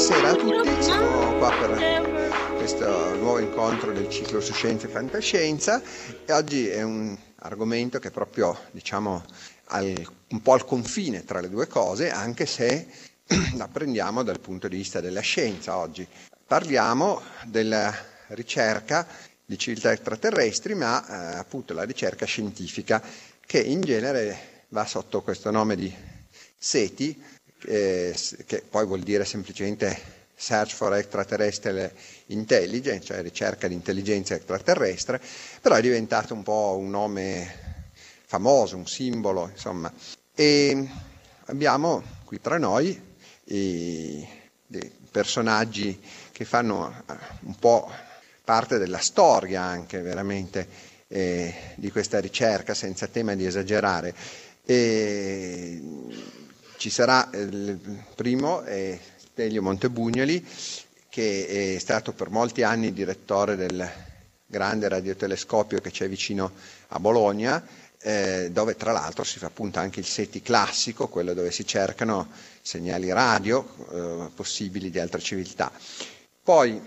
Buonasera a tutti, siamo qua per questo nuovo incontro del ciclo su scienza e fantascienza e oggi è un argomento che è proprio, diciamo, al, un po' al confine tra le due cose, anche se la prendiamo dal punto di vista della scienza oggi. Parliamo della ricerca di civiltà extraterrestri, ma eh, appunto la ricerca scientifica che in genere va sotto questo nome di SETI, che poi vuol dire semplicemente Search for Extraterrestrial Intelligence, cioè ricerca di intelligenza extraterrestre, però è diventato un po' un nome famoso, un simbolo, insomma. E abbiamo qui tra noi i, dei personaggi che fanno eh, un po' parte della storia anche veramente eh, di questa ricerca, senza tema di esagerare. E ci sarà il primo Stelio Montebugnoli, che è stato per molti anni direttore del grande radiotelescopio che c'è vicino a Bologna, eh, dove tra l'altro si fa appunto anche il SETI classico, quello dove si cercano segnali radio eh, possibili di altre civiltà. Poi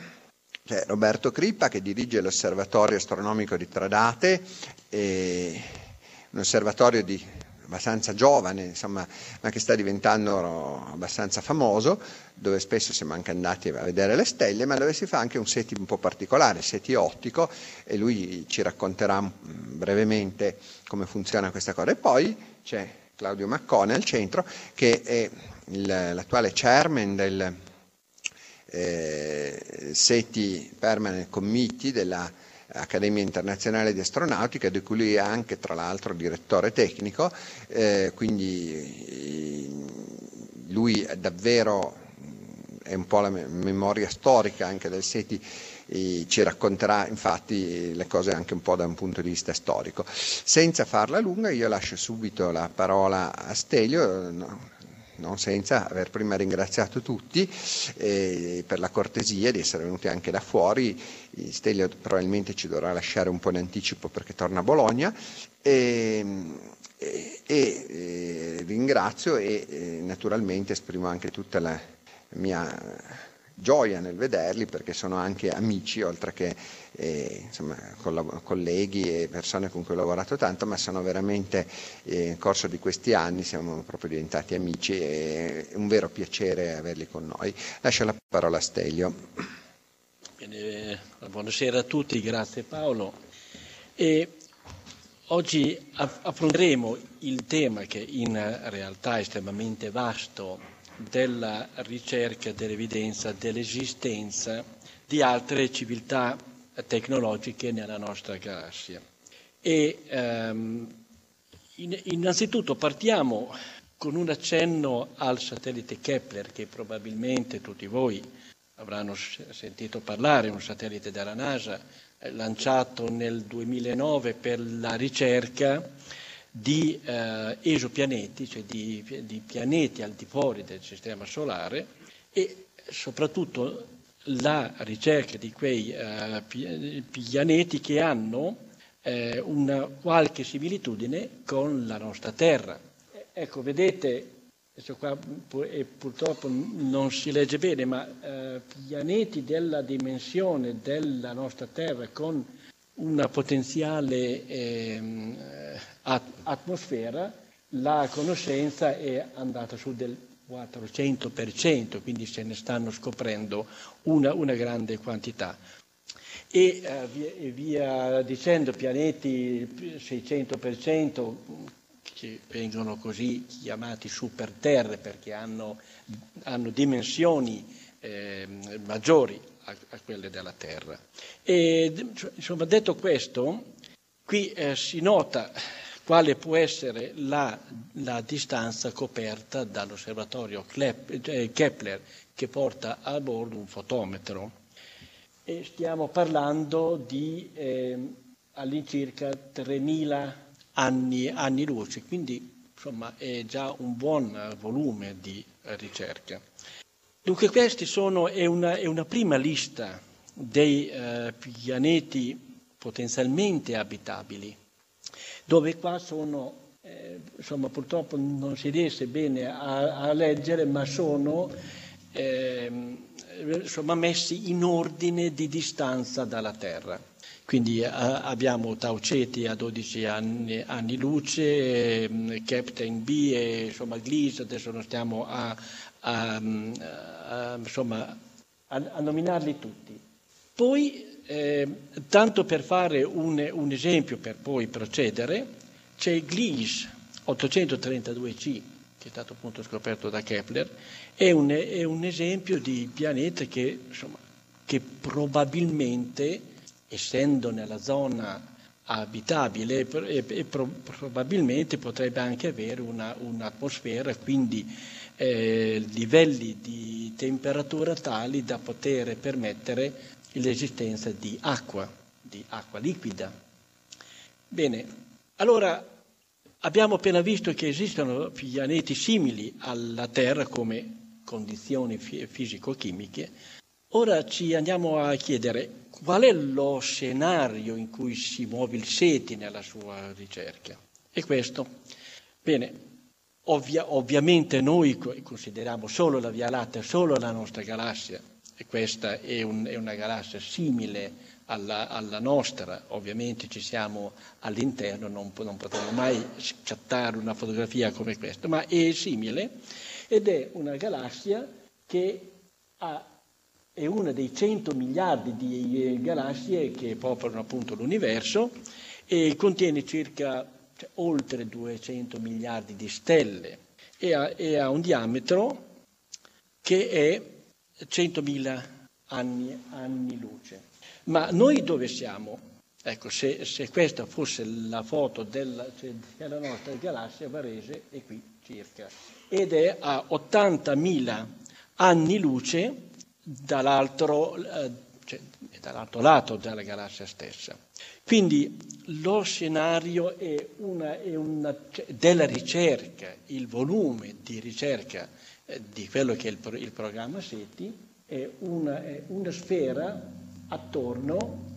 c'è Roberto Crippa che dirige l'osservatorio astronomico di Tradate, un osservatorio di abbastanza giovane, insomma, ma che sta diventando abbastanza famoso, dove spesso siamo anche andati a vedere le stelle, ma dove si fa anche un SETI un po' particolare, SETI ottico, e lui ci racconterà brevemente come funziona questa cosa. E poi c'è Claudio Maccone al centro, che è il, l'attuale chairman del eh, SETI Permanent Committee della Accademia Internazionale di Astronautica, di cui lui è anche tra l'altro direttore tecnico, eh, quindi lui è davvero è un po' la memoria storica anche del SETI, ci racconterà infatti le cose anche un po' da un punto di vista storico. Senza farla lunga io lascio subito la parola a Stelio, no, non senza aver prima ringraziato tutti eh, per la cortesia di essere venuti anche da fuori. Stelio probabilmente ci dovrà lasciare un po' in anticipo perché torna a Bologna. E, e, e ringrazio e, e naturalmente esprimo anche tutta la mia gioia nel vederli perché sono anche amici, oltre che eh, insomma, colleghi e persone con cui ho lavorato tanto, ma sono veramente eh, nel corso di questi anni siamo proprio diventati amici e è un vero piacere averli con noi. Lascio la parola a Stelio. Bene, buonasera a tutti, grazie Paolo. E oggi affronteremo il tema che in realtà è estremamente vasto della ricerca dell'evidenza dell'esistenza di altre civiltà tecnologiche nella nostra galassia. E, in, innanzitutto partiamo con un accenno al satellite Kepler che probabilmente tutti voi avranno sentito parlare, un satellite della NASA eh, lanciato nel 2009 per la ricerca di eh, esopianeti, cioè di, di, pianeti al di fuori del sistema solare e soprattutto la ricerca di quei eh, pianeti che hanno eh, una qualche similitudine con la nostra Terra. Ecco, vedete, questo qua purtroppo non si legge bene, ma eh, pianeti della dimensione della nostra Terra con una potenziale ehm, atmosfera, la conoscenza è andata su del 400%, quindi se ne stanno scoprendo una, una grande quantità. E eh, via, via, dicendo pianeti 600% che vengono così chiamati superterre perché hanno, hanno dimensioni eh, maggiori a, a, quelle della Terra. E, insomma, detto questo, qui eh, si nota quale può essere la, la distanza coperta dall'osservatorio eh, Kepler che porta a bordo un fotometro. E stiamo parlando di eh, all'incirca 3.000 anni, anni luce, quindi insomma è già un buon volume di ricerca. Dunque questa è una, è una prima lista dei eh, pianeti potenzialmente abitabili dove qua sono, eh, insomma purtroppo non si riesce bene a, a leggere, ma sono eh, insomma, messi in ordine di distanza dalla Terra. Quindi eh, abbiamo Tauceti a 12 anni, anni luce, eh, Captain B e insomma Gliese, adesso non stiamo a, a, a, insomma, a nominarli tutti. Poi, eh, tanto per fare un, un, esempio per poi procedere, c'è Gliese 832c, che è stato appunto scoperto da Kepler, è un, è un esempio di pianeta che, insomma, che probabilmente, essendo nella zona abitabile, e, pro, probabilmente potrebbe anche avere una, un'atmosfera, quindi eh, livelli di temperatura tali da poter permettere l'esistenza di acqua, di acqua liquida. Bene, allora abbiamo appena visto che esistono pianeti simili alla Terra come condizioni fisico-chimiche, ora ci andiamo a chiedere qual è lo scenario in cui si muove il SETI nella sua ricerca. E questo, bene, ovvia, ovviamente noi consideriamo solo la Via Lattea, solo la nostra galassia, e questa è, un, è una galassia simile alla, alla, nostra, ovviamente ci siamo all'interno, non, non potremo mai scattare una fotografia come questa, ma è simile ed è una galassia che ha, è una dei 100 miliardi di eh, galassie che popolano appunto l'universo e contiene circa cioè, oltre 200 miliardi di stelle e ha, e ha un diametro che è 100.000 anni, anni luce. Ma noi dove siamo? Ecco, se, se, questa fosse la foto della, cioè, della nostra galassia, Varese è qui circa, ed è a 80.000 anni luce dall'altro, eh, cioè, dall'altro lato della galassia stessa. Quindi lo scenario è una, è una, della ricerca, il volume di ricerca eh, di quello che è il, il programma SETI è una, è una sfera attorno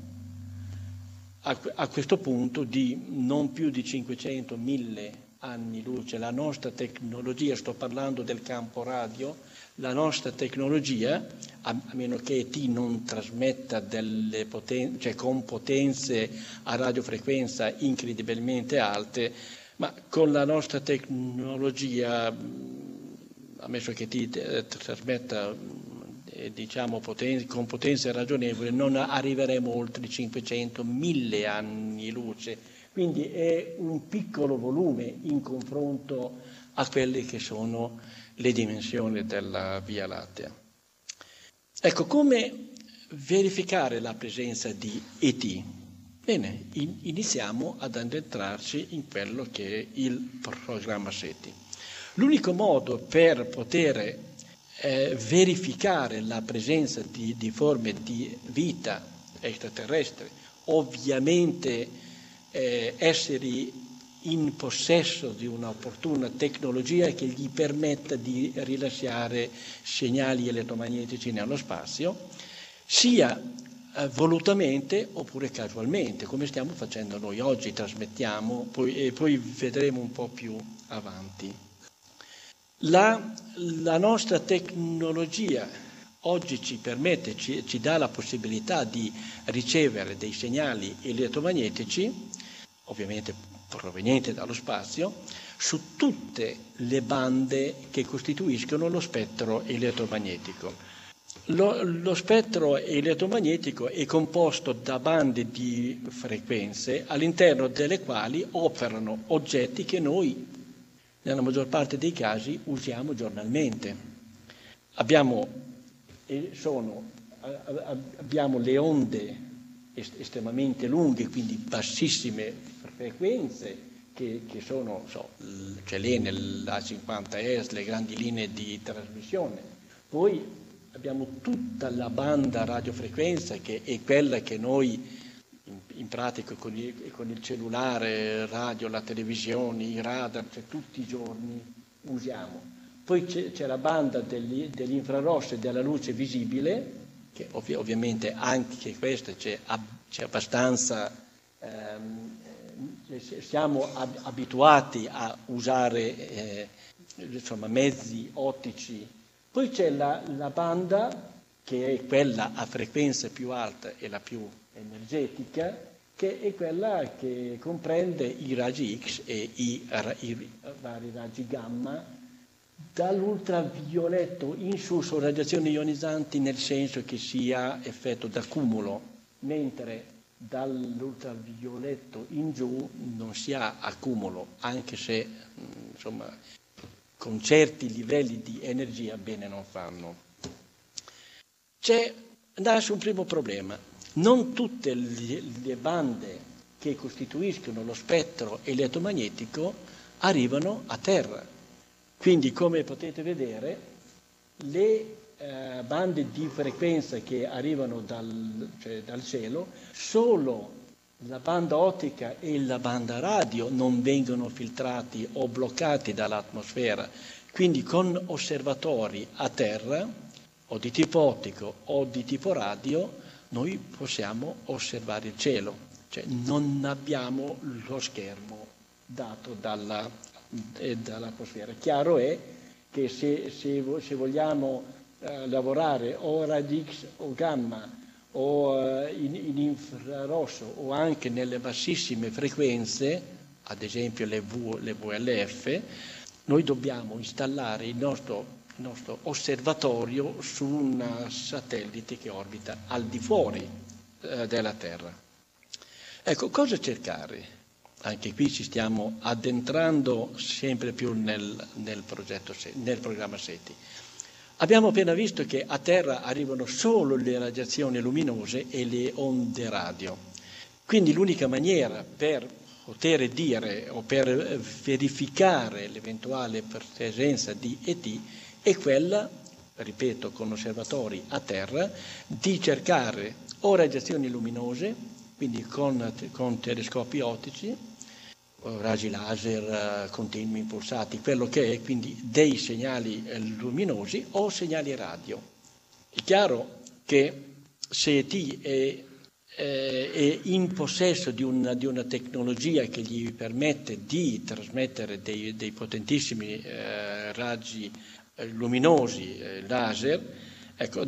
a, a, questo punto di non più di 500-1000 anni luce. La nostra tecnologia, sto parlando del campo radio, la nostra tecnologia, a, meno che ET non trasmetta poten- cioè con potenze a radiofrequenza incredibilmente alte, ma con la nostra tecnologia, ammesso che ET trasmetta eh, diciamo, poten- con potenze ragionevoli, non arriveremo oltre i 500-1000 anni luce. Quindi è un piccolo volume in confronto a quelle che sono le dimensioni della Via Lattea. Ecco, come verificare la presenza di ET? Bene, in- iniziamo ad addentrarci in quello che è il programma SETI. L'unico modo per poter eh, verificare la presenza di, di, forme di vita extraterrestre, ovviamente eh, esseri in possesso di un'opportuna tecnologia che gli permetta di rilasciare segnali elettromagnetici nello spazio, sia eh, volutamente oppure casualmente, come stiamo facendo noi oggi, trasmettiamo poi, e poi vedremo un po' più avanti. La, la nostra tecnologia oggi ci permette, ci, ci dà la possibilità di ricevere dei segnali elettromagnetici, ovviamente provenienti dallo spazio, su tutte le bande che costituiscono lo spettro elettromagnetico. Lo, lo, spettro elettromagnetico è composto da bande di frequenze all'interno delle quali operano oggetti che noi nella maggior parte dei casi usiamo giornalmente. Abbiamo, sono, abbiamo le onde estremamente lunghe, quindi bassissime frequenze, che, che sono so, c'è l'Enel, l'A50S, le grandi linee di trasmissione. Poi abbiamo tutta la banda radiofrequenza che è quella che noi in pratica con il, con il cellulare, radio, la televisione, i radar, cioè tutti i giorni usiamo. Poi c'è, c'è la banda degli, dell'infrarosso e della luce visibile, che ovvi, ovviamente anche questa c'è, c'è abbastanza, ehm, eh, siamo ab- abituati a usare eh, insomma, mezzi ottici. Poi c'è la, la banda che è quella a frequenza più alta e la più energetica, che è quella che comprende i raggi X e i, i vari raggi gamma, dall'ultravioletto in su sono radiazioni ionizzanti nel senso che sia effetto d'accumulo, mentre dall'ultravioletto in giù non si ha accumulo, anche se insomma, con certi livelli di energia bene non fanno. C'è, nasce un primo problema. Non tutte le bande che costituiscono lo spettro elettromagnetico arrivano a terra. Quindi, come potete vedere, le eh, bande di frequenza che arrivano dal, cioè dal cielo, solo la banda ottica e la banda radio non vengono filtrati o bloccati dall'atmosfera. Quindi con osservatori a terra o di tipo ottico o di tipo radio, noi possiamo osservare il cielo, cioè non abbiamo lo schermo dato dalla, eh, dall'atmosfera. Chiaro è che se, se, se vogliamo eh, lavorare o radi X o gamma o eh, in, in, infrarosso o anche nelle bassissime frequenze, ad esempio le, v, le VLF, noi dobbiamo installare il nostro il nostro osservatorio su un satellite che orbita al di fuori eh, della Terra. Ecco, cosa cercare? Anche qui ci stiamo addentrando sempre più nel, nel, progetto, nel programma SETI. Abbiamo appena visto che a Terra arrivano solo le radiazioni luminose e le onde radio. Quindi l'unica maniera per poter dire o per verificare l'eventuale presenza di ET è quella, ripeto, con osservatori a terra, di cercare o radiazioni luminose, quindi con, con telescopi ottici, raggi laser eh, continui impulsati, quello che è quindi dei segnali eh, luminosi o segnali radio. È chiaro che se ET è, eh, è in possesso di una, di una, tecnologia che gli permette di trasmettere dei, dei potentissimi eh, raggi luminosi, eh, laser, ecco,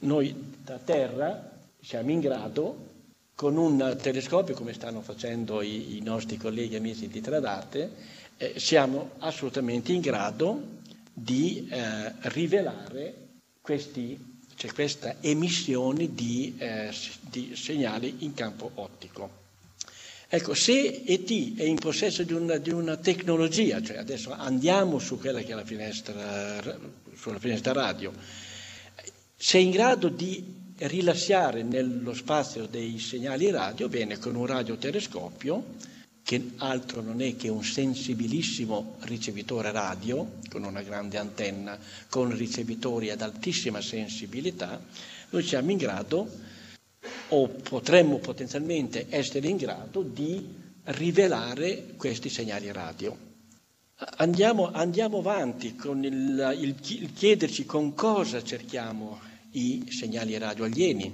noi da terra siamo in grado, con un telescopio come stanno facendo i, i nostri colleghi amici di Tradate, eh, siamo assolutamente in grado di eh, rivelare questi, cioè questa emissione di, eh, di segnali in campo ottico. Ecco, se ET è in possesso di una, di una, tecnologia, cioè adesso andiamo su quella che è la finestra, sulla finestra radio, se è in grado di rilasciare nello spazio dei segnali radio, bene, con un radiotelescopio, che altro non è che un sensibilissimo ricevitore radio, con una grande antenna, con ricevitori ad altissima sensibilità, noi siamo in grado o potremmo potenzialmente essere in grado di rivelare questi segnali radio. Andiamo, andiamo avanti con il, il, il chiederci con cosa cerchiamo i segnali radio alieni,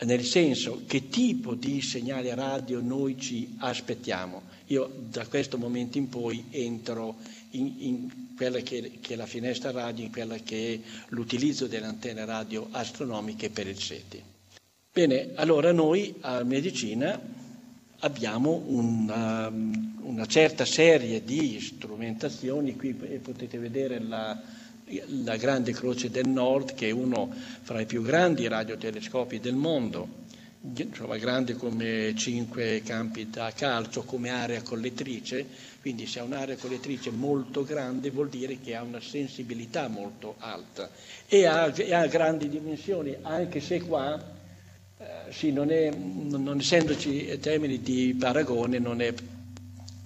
nel senso che tipo di segnale radio noi ci aspettiamo. Io da questo momento in poi entro in, in quella che, che, è la finestra radio, in quella che è l'utilizzo delle antenne radio astronomiche per il SETI. Bene, allora noi a medicina abbiamo una, una certa serie di strumentazioni, qui potete vedere la, la Grande Croce del Nord, che è uno fra i più grandi radiotelescopi del mondo, insomma grande come cinque campi da calcio, come area collettrice, quindi se ha un'area collettrice molto grande vuol dire che ha una sensibilità molto alta e ha, e ha grandi dimensioni, anche se qua sì, non, è, non, essendoci termini di paragone non è,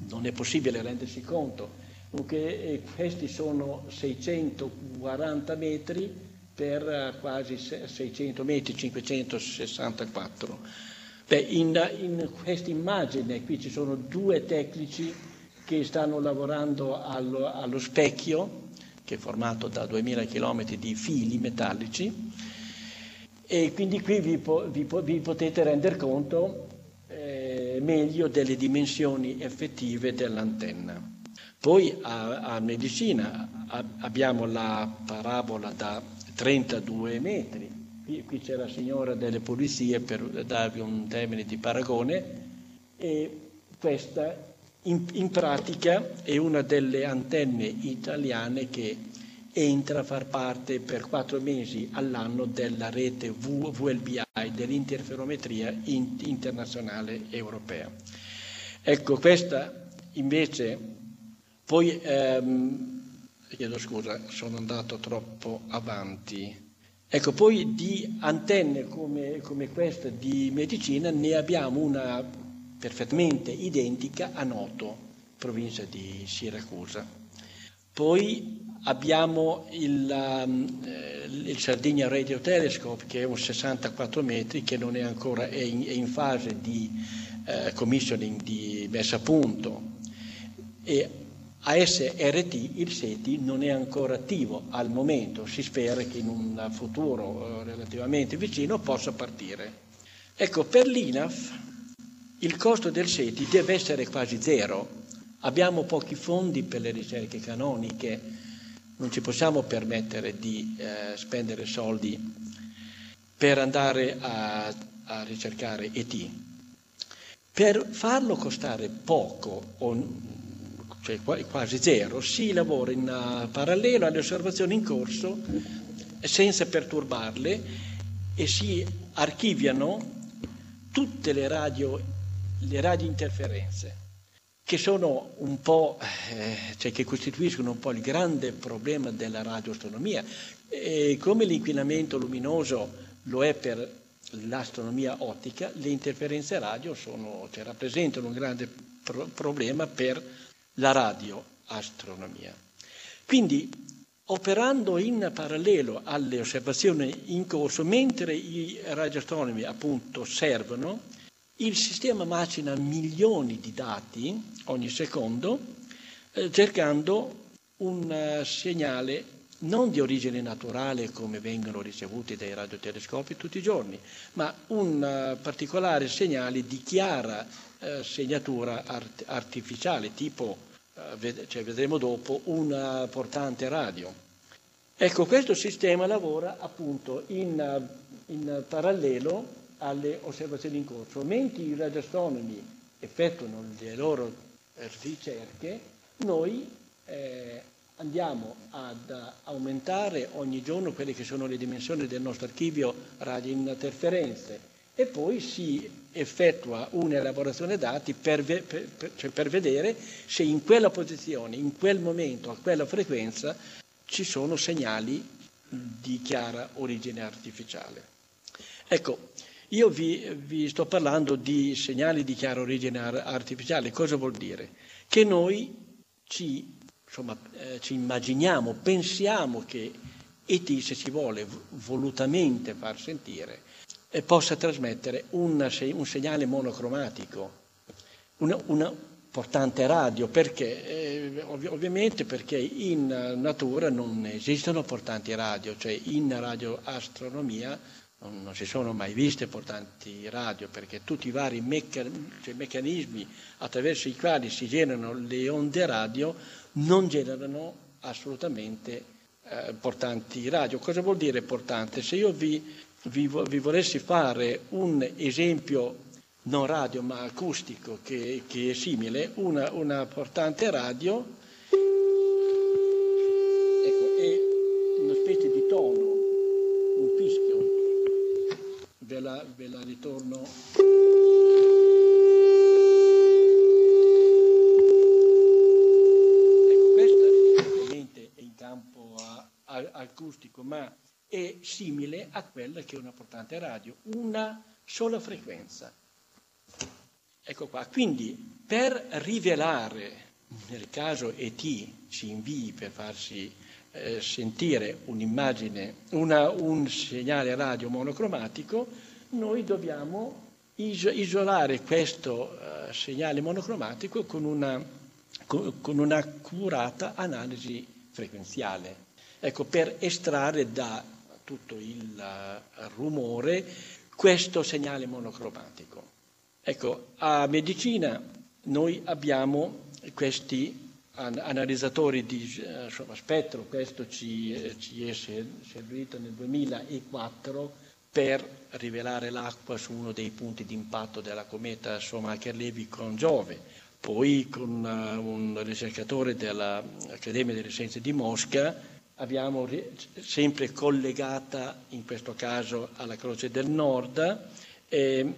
non è possibile rendersi conto. Eh, questi sono 640 metri per eh, quasi 600 metri, 564. Beh, in, in questa immagine qui ci sono due tecnici che stanno lavorando allo, allo specchio, che è formato da 2000 km di fili metallici, e quindi qui vi, po- vi, po- vi potete rendere conto eh, meglio delle dimensioni effettive dell'antenna. Poi a, a medicina abbiamo la parabola da 32 metri. Qui, qui, c'è la signora delle pulizie per darvi un termine di paragone e questa in, in pratica è una delle antenne italiane che entra a far parte per quattro mesi all'anno della rete VLBI, dell'interferometria internazionale europea. Ecco, questa invece, poi, ehm, chiedo scusa, sono andato troppo avanti. Ecco, poi di antenne come, come questa di medicina ne abbiamo una perfettamente identica a Noto, provincia di Siracusa. Poi abbiamo il, um, il, Sardinia Radio Telescope che è un 64 metri che non è ancora è in, è in fase di uh, commissioning, di messa a punto e ASRT, il SETI, non è ancora attivo al momento, si spera che in un futuro uh, relativamente vicino possa partire. Ecco, per l'INAF il costo del SETI deve essere quasi zero. Abbiamo pochi fondi per le ricerche canoniche, non ci possiamo permettere di eh, spendere soldi per andare a, a ricercare ET. Per farlo costare poco, o, cioè quasi zero, si lavora in uh, parallelo alle osservazioni in corso senza perturbarle e si archiviano tutte le radio le radiointerferenze, che sono un po', eh, cioè che costituiscono un po' il grande problema della radioastronomia. E come l'inquinamento luminoso lo è per l'astronomia ottica, le interferenze radio sono, cioè, rappresentano un grande pro- problema per la radioastronomia. Quindi, operando in parallelo alle osservazioni in corso, mentre i radioastronomi appunto osservano, il sistema macina milioni di dati ogni secondo eh, cercando un uh, segnale non di origine naturale come vengono ricevuti dai radiotelescopi tutti i giorni, ma un uh, particolare segnale di chiara uh, segnatura art- artificiale, tipo, ved- cioè vedremo dopo, una portante radio. Ecco, questo sistema lavora appunto in, in parallelo alle osservazioni in corso. Mentre i radioastronomi effettuano le loro ricerche, noi eh, andiamo ad aumentare ogni giorno quelle che sono le dimensioni del nostro archivio radiointerferenze e poi si effettua un'elaborazione dati per, per, cioè per vedere se in quella posizione, in quel momento, a quella frequenza ci sono segnali di chiara origine artificiale. Ecco, io vi, vi, sto parlando di segnali di chiara origine artificiale. Cosa vuol dire? Che noi ci, insomma, eh, ci immaginiamo, pensiamo che ET, se si vuole volutamente far sentire, eh, possa trasmettere un, un segnale monocromatico, una, una, portante radio, perché? Eh, ov- ovviamente perché in natura non esistono portanti radio, cioè in radioastronomia non, non, si sono mai viste portanti radio perché tutti i vari meccan- cioè meccanismi attraverso i quali si generano le onde radio non generano assolutamente eh, portanti radio. Cosa vuol dire portante? Se io vi, vi, vi, volessi fare un esempio non radio ma acustico che, che è simile, una, una portante radio ecco, è una specie di tono ve la, ve la ritorno. Ecco, acustico, ma è simile a quella che è una portante radio, una sola frequenza. Ecco qua, quindi per rivelare, nel caso ET ci invii per farsi eh, sentire un'immagine, una, un segnale radio monocromatico, noi dobbiamo is- isolare questo uh, segnale monocromatico con, una, con, con un'accurata analisi frequenziale. Ecco, per estrarre da tutto il uh, rumore questo segnale monocromatico. Ecco, a medicina noi abbiamo questi analizzatori di insomma, spettro, questo ci, ci è servito nel 2004 per rivelare l'acqua su uno dei punti di impatto della cometa Schumacher-Levy con Giove. Poi con un ricercatore dell'Accademia delle Scienze di Mosca abbiamo sempre collegata, in questo caso alla Croce del Nord, eh,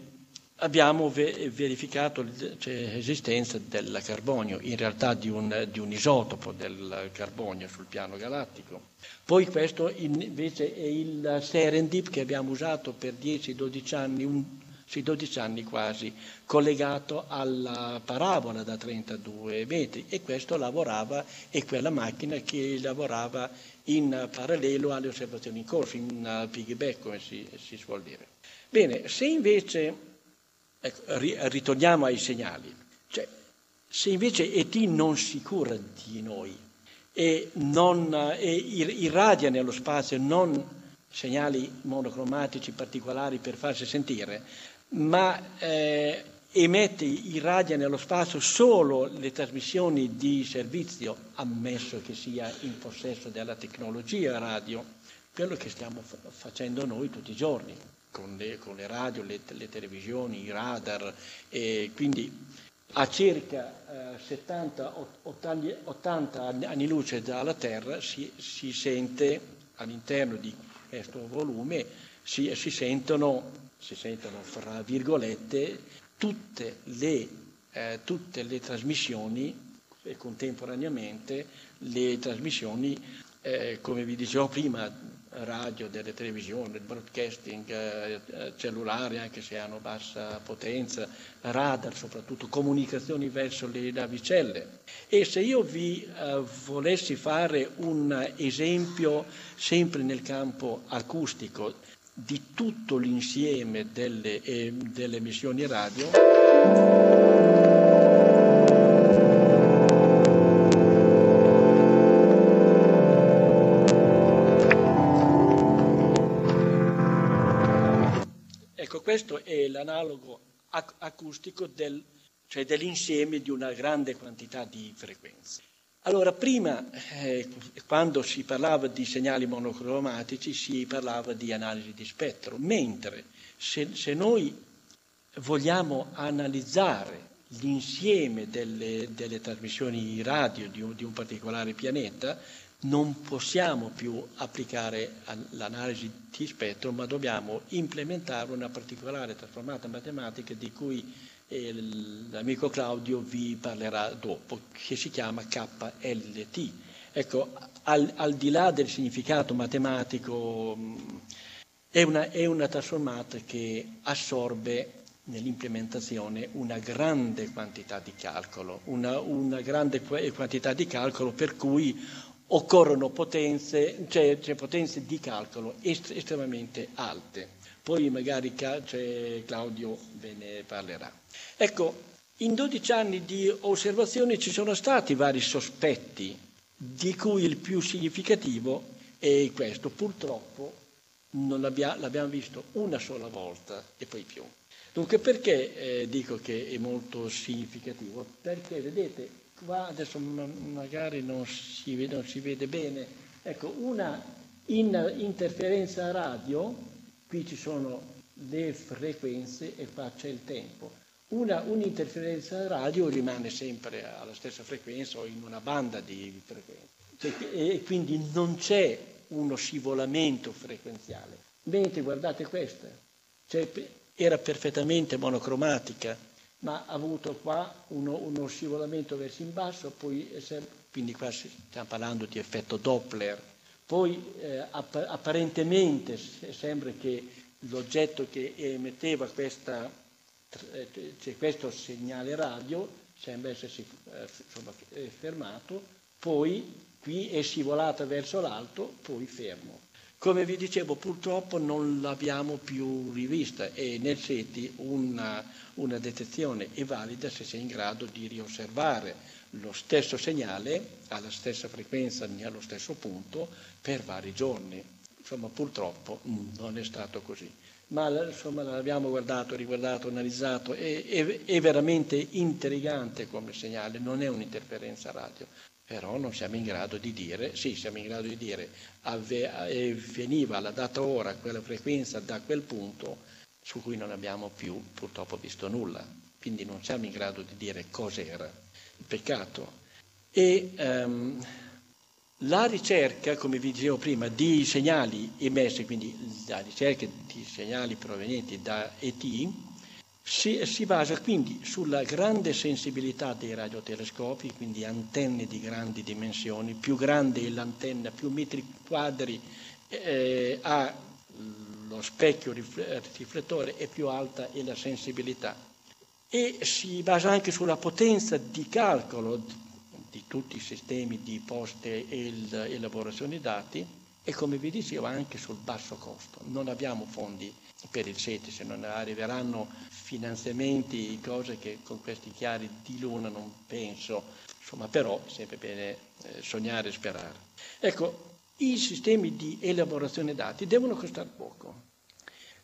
abbiamo ve- verificato l'esistenza del carbonio, in realtà di un, di un, isotopo del carbonio sul piano galattico. Poi questo invece è il Serendip che abbiamo usato per 10-12 anni, un, sì, 12 anni quasi, collegato alla parabola da 32 metri e questo lavorava, è quella macchina che lavorava in parallelo alle osservazioni in corso, in piggyback come si, si suol dire. Bene, se invece, ecco, ritorniamo ai segnali, cioè, se invece ET non si cura di noi e, non, e irradia nello spazio non segnali monocromatici particolari per farsi sentire, ma eh, emette, irradia nello spazio solo le trasmissioni di servizio, ammesso che sia in possesso della tecnologia radio, quello che stiamo facendo noi tutti i giorni, con le, con le radio, le, le, televisioni, i radar, e quindi a circa eh, 70-80 anni luce dalla Terra si, si, sente all'interno di questo volume, si, si sentono si sentono fra virgolette tutte le, eh, tutte le trasmissioni e contemporaneamente le trasmissioni, eh, come vi dicevo prima, radio, delle televisioni, broadcasting eh, eh, cellulare, anche se hanno bassa potenza, radar, soprattutto comunicazioni verso le navicelle. E se io vi eh, volessi fare un esempio sempre nel campo acustico di tutto l'insieme delle, eh, delle emissioni radio. Ecco, questo è l'analogo ac- acustico del, cioè dell'insieme di una grande quantità di frequenze. Allora, prima, eh, quando si parlava di segnali monocromatici, si parlava di analisi di spettro, mentre se, se noi vogliamo analizzare l'insieme delle, delle trasmissioni radio di un, di un, particolare pianeta, non possiamo più applicare l'analisi di spettro, ma dobbiamo implementare una particolare trasformata matematica di cui e l'amico Claudio vi parlerà dopo, che si chiama KLT. Ecco, al, al di là del significato matematico, è una, è una trasformata che assorbe nell'implementazione una grande quantità di calcolo, una, una grande quantità di calcolo per cui occorrono potenze, cioè, cioè potenze di calcolo est- estremamente alte. Poi magari cioè, Claudio ve ne parlerà. Ecco, in 12 anni di osservazione ci sono stati vari sospetti, di cui il più significativo è questo. Purtroppo non l'abbia, l'abbiamo visto una sola volta e poi più. Dunque perché eh, dico che è molto significativo? Perché vedete, qua adesso magari non si vede, non si vede bene, ecco, una in interferenza radio, qui ci sono le frequenze e qua c'è il tempo. Una, un'interferenza radio rimane sempre alla stessa frequenza o in una banda di frequenze cioè, e quindi non c'è uno scivolamento frequenziale. Mentre guardate questa, cioè, era perfettamente monocromatica, ma ha avuto qua uno, uno scivolamento verso in basso, poi, quindi qua stiamo parlando di effetto Doppler. Poi eh, apparentemente sembra che l'oggetto che emetteva questa eh, c'è questo segnale radio, sembra essersi eh, fermato, poi qui è scivolata verso l'alto, poi fermo. Come vi dicevo, purtroppo non l'abbiamo più rivista e nel SETI una, una detezione è valida se sei in grado di riosservare lo stesso segnale alla stessa frequenza allo stesso punto per vari giorni insomma purtroppo non è stato così. Ma insomma l'abbiamo guardato, riguardato, analizzato, è, è, è veramente intrigante come segnale, non è un'interferenza radio, però non siamo in grado di dire, sì siamo in grado di dire, avve, veniva alla data ora quella frequenza da quel punto su cui non abbiamo più purtroppo visto nulla, quindi non siamo in grado di dire cos'era peccato. E um, la ricerca, come vi dicevo prima, di segnali emessi, quindi la ricerca di segnali provenienti da ET, si, si, basa quindi sulla grande sensibilità dei radiotelescopi, quindi antenne di grandi dimensioni, più grande è l'antenna, più metri quadri eh, ha lo specchio riflettore e più alta è la sensibilità. E si basa anche sulla potenza di calcolo di tutti i sistemi di poste e elaborazione dati e come vi dicevo anche sul basso costo. Non abbiamo fondi per il SETI, se non arriveranno finanziamenti, cose che con questi chiari di luna non penso, insomma però è sempre bene eh, sognare e sperare. Ecco, i sistemi di elaborazione dati devono costare poco.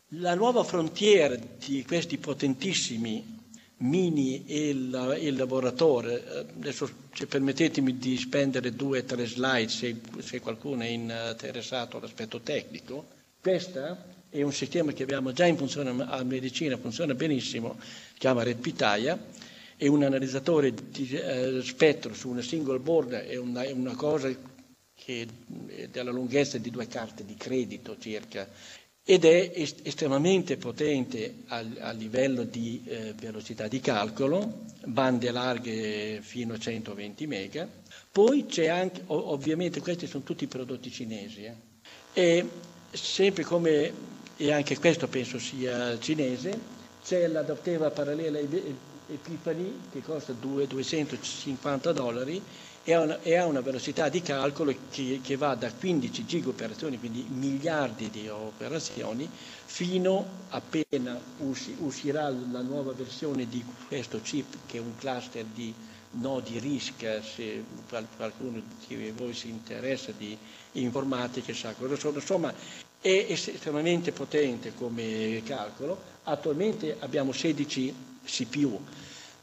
La nuova frontiera di questi potentissimi mini elaboratori, eh, adesso se permettetemi di spendere due o tre slide se, se qualcuno è interessato all'aspetto tecnico, questo è un sistema che abbiamo già in funzione a medicina, funziona benissimo, si chiama RedPitaia, è un analizzatore di eh, spettro su una single board, è una, è una cosa che è della lunghezza di due carte di credito circa ed è est- estremamente potente a, a livello di eh, velocità di calcolo, bande larghe fino a 120 mega. Poi c'è anche, ov- ovviamente questi sono tutti prodotti cinesi, eh. e sempre come, e anche questo penso sia cinese, c'è l'adatteva parallela Epifani che costa 2, 250 dollari e ha, una, e ha una velocità di calcolo che, che, va da 15 giga operazioni, quindi miliardi di operazioni, fino appena usci, uscirà la nuova versione di questo chip che è un cluster di nodi RISC, se qualcuno di voi si interessa di informatica sa cosa sono, insomma è estremamente potente come calcolo, attualmente abbiamo 16 CPU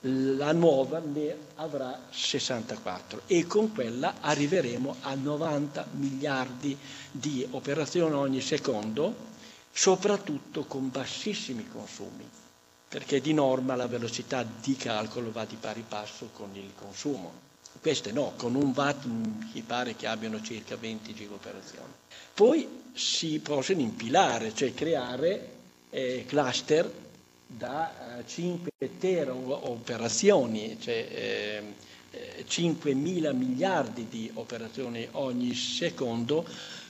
la nuova ne avrà 64 e con quella arriveremo a 90 miliardi di operazioni ogni secondo, soprattutto con bassissimi consumi, perché di norma la velocità di calcolo va di pari passo con il consumo. Queste no, con un watt mi pare che abbiano circa 20 gigoperazioni. Poi si possono impilare, cioè creare eh, cluster da 5 eh, tera operazioni, cioè eh, 5 mila miliardi di operazioni ogni secondo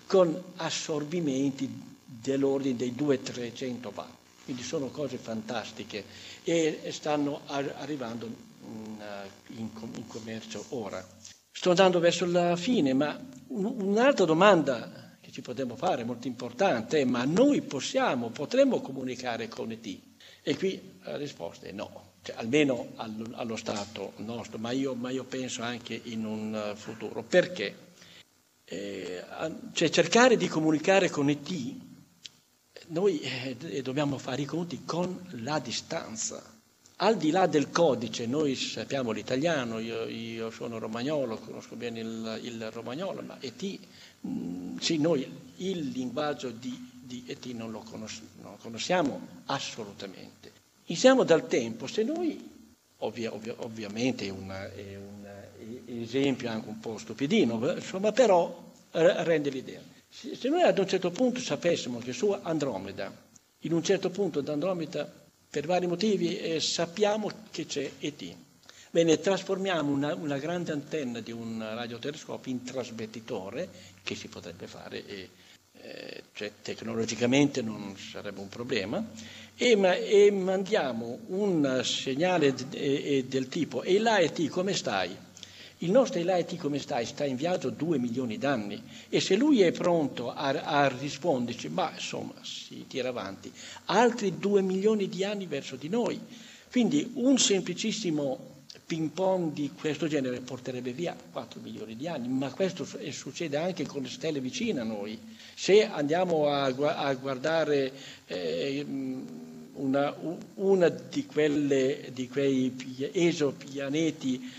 con assorbimenti dell'ordine dei 200-300 watt. Quindi sono cose fantastiche e stanno arrivando in, eh, in commercio ora. Sto andando verso la fine, ma un'altra domanda che ci potremmo fare, molto importante, è ma noi possiamo, potremmo comunicare con ET? E qui la risposta è no, cioè, almeno allo, allo Stato nostro, ma io, ma io, penso anche in un uh, futuro. Perché? Eh, cioè, cercare di comunicare con ET, noi eh, dobbiamo fare i conti con la distanza. Al di là del codice, noi sappiamo l'italiano, io, io sono romagnolo, conosco bene il, il romagnolo, ma ET, mh, mm, sì, noi il linguaggio di di ET non lo, conos- non conosciamo assolutamente. Iniziamo dal tempo, se noi, ovvia, ovvia, ovviamente è, una, è un esempio anche un po' stupidino, insomma, però rende l'idea. Se, se noi ad un certo punto sapessimo che su Andromeda, in un certo punto d'Andromeda, per vari motivi, eh, sappiamo che c'è ET, Bene, trasformiamo una, una, grande antenna di un radiotelescopio in trasmettitore, che si potrebbe fare e eh, cioè tecnologicamente non sarebbe un problema, e, ma, e mandiamo un segnale d- e, del tipo e l'AET come stai? Il nostro ELAET come stai? Sta in viaggio due milioni d'anni e se lui è pronto a, a risponderci, ma insomma si tira avanti, altri due milioni di anni verso di noi. Quindi un semplicissimo ping pong di questo genere porterebbe via 4 milioni di anni, ma questo succede anche con le stelle vicine a noi. Se andiamo a, a guardare eh, una, una di, quelle, di quei esopianeti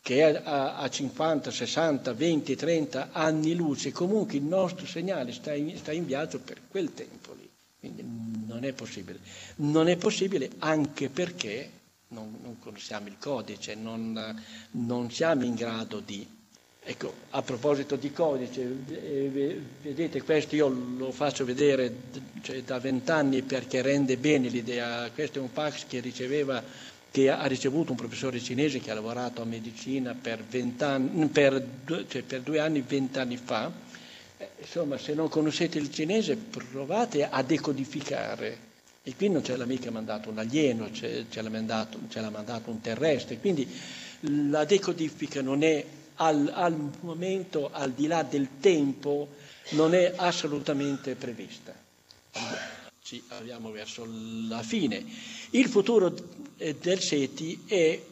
che a, a 50, 60, 20, 30 anni luce, comunque il nostro segnale sta in, sta in viaggio per quel tempo lì. Quindi non è possibile. Non è possibile anche perché non, non conosciamo il codice, non, non, siamo in grado di... Ecco, a proposito di codice, eh, vedete questo io lo faccio vedere cioè, da vent'anni perché rende bene l'idea. Questo è un fax che riceveva che ha ricevuto un professore cinese che ha lavorato a medicina per, anni, per, cioè per due anni, vent'anni fa. Eh, insomma, se non conoscete il cinese, provate a decodificare. E qui non ce l'ha mica mandato un alieno, ce, ce, l'ha mandato, ce l'ha mandato un terrestre. Quindi la decodifica non è al, al momento, al di là del tempo, non è assolutamente prevista ci arriviamo verso la fine. Il futuro eh, del SETI è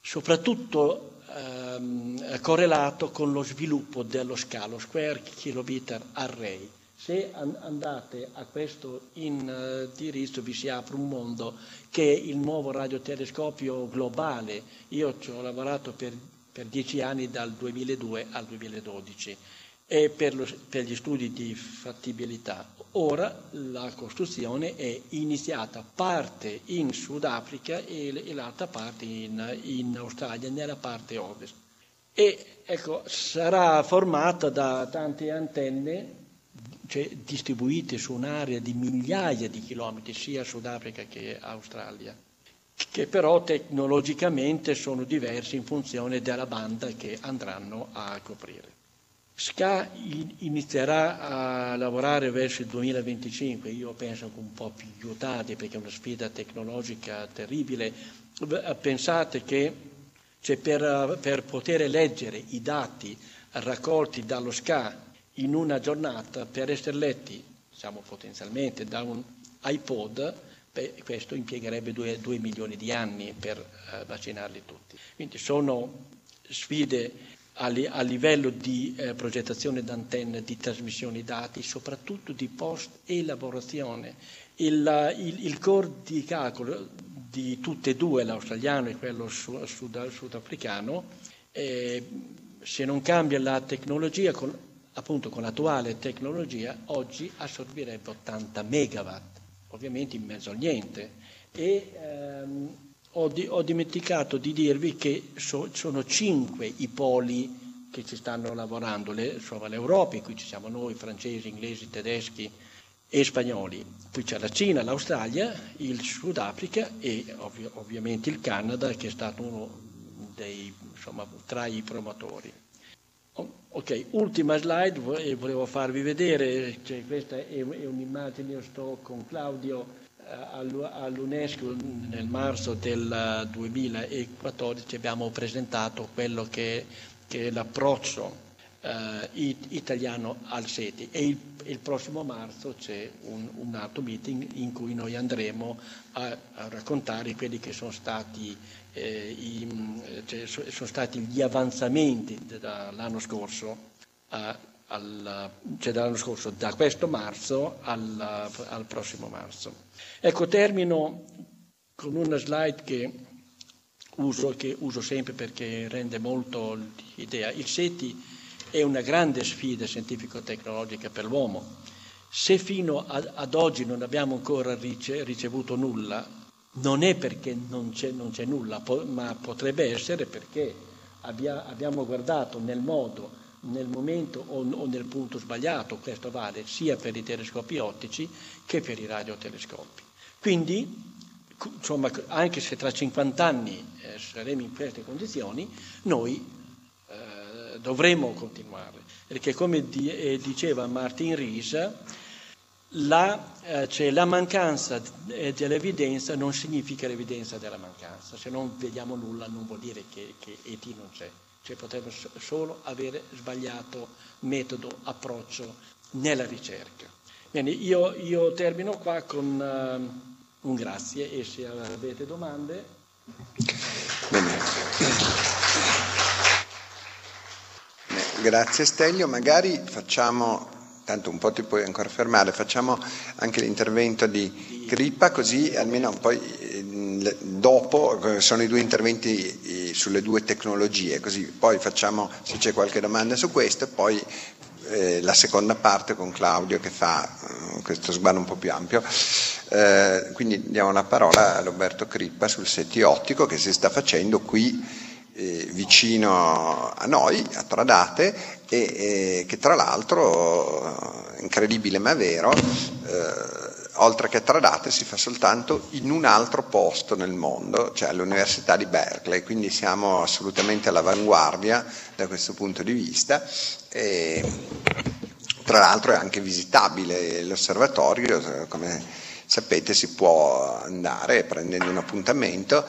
soprattutto ehm, correlato con lo sviluppo dello scalo Square Kilobit Array. Se andate a questo indirizzo vi si apre un mondo che è il nuovo radiotelescopio globale. Io ci ho lavorato per, per dieci anni dal 2002 al 2012 e per, lo, per, gli studi di fattibilità. Ora la costruzione è iniziata parte in Sudafrica e, e l'altra parte in, in, Australia, nella parte ovest. E ecco, sarà formata da tante antenne cioè, distribuite su un'area di migliaia di chilometri, sia Sudafrica che Australia, che però tecnologicamente sono diversi in funzione della banda che andranno a coprire. SCA inizierà a lavorare verso il 2025, io penso che un po' più tardi perché è una sfida tecnologica terribile. Pensate che cioè per, per, poter leggere i dati raccolti dallo SCA in una giornata, per essere letti diciamo, potenzialmente da un iPod, beh, questo impiegherebbe 2 milioni di anni per uh, vaccinarli tutti. Quindi sono sfide a, livello di eh, progettazione d'antenne, di trasmissione dati, soprattutto di post-elaborazione. Il, il, il, core di calcolo di tutte e due, l'australiano e quello sud, sudafricano, eh, se non cambia la tecnologia, con, appunto con l'attuale tecnologia, oggi assorbirebbe 80 megawatt, ovviamente in mezzo al niente. E, ehm, ho, di, ho, dimenticato di dirvi che so, sono cinque i poli che ci stanno lavorando, Le, insomma, l'Europa, cui ci siamo noi, francesi, inglesi, tedeschi e spagnoli, poi c'è la Cina, l'Australia, il Sudafrica e ovvio, ovviamente il Canada che è stato uno dei, insomma, tra i promotori. Ok, ultima slide, volevo farvi vedere, cioè, questa è, un'immagine, io sto con Claudio all'UNESCO nel marzo del 2014 abbiamo presentato quello che, che è l'approccio eh, italiano al SETI e il, il, prossimo marzo c'è un, un, altro meeting in cui noi andremo a, a raccontare quelli che sono stati, eh, i, cioè, sono stati gli avanzamenti dall'anno scorso a, al, cioè dall'anno scorso, da questo marzo al, al prossimo marzo. Ecco, termino con una slide che uso, che uso sempre perché rende molto l'idea. Il SETI è una grande sfida scientifico-tecnologica per l'uomo. Se fino ad, ad oggi non abbiamo ancora rice, ricevuto nulla, non è perché non c'è, non c'è nulla, po- ma potrebbe essere perché abbia, abbiamo guardato nel modo nel momento o, o, nel punto sbagliato, questo vale sia per i telescopi ottici che per i radiotelescopi. Quindi, insomma, anche se tra 50 anni eh, saremo in queste condizioni, noi dovremo continuare, perché come eh, diceva Martin Ries, la, eh, cioè, la mancanza eh, dell'evidenza non significa l'evidenza della mancanza, se non vediamo nulla non vuol dire che, che ET non c'è cioè potrebbe solo avere sbagliato metodo, approccio nella ricerca. Bene, io, io termino qua con uh, un grazie e se avete domande Bene. Grazie Stelio, magari facciamo, tanto un po' ti puoi ancora fermare, facciamo anche l'intervento di Crippa così almeno poi eh, dopo eh, sono i due interventi sulle due tecnologie, così poi facciamo se c'è qualche domanda su questo e poi eh, la seconda parte con Claudio che fa eh, questo sguardo un po' più ampio. Eh, quindi diamo la parola a Roberto Crippa sul SETI ottico che si sta facendo qui eh, vicino a noi, a Tradate, e che tra l'altro, incredibile ma vero, eh, oltre che a Tradate si fa soltanto in un altro posto nel mondo, cioè all'Università di Berkeley, quindi siamo assolutamente all'avanguardia da questo punto di vista. E, tra l'altro è anche visitabile l'osservatorio, come sapete si può andare prendendo un appuntamento,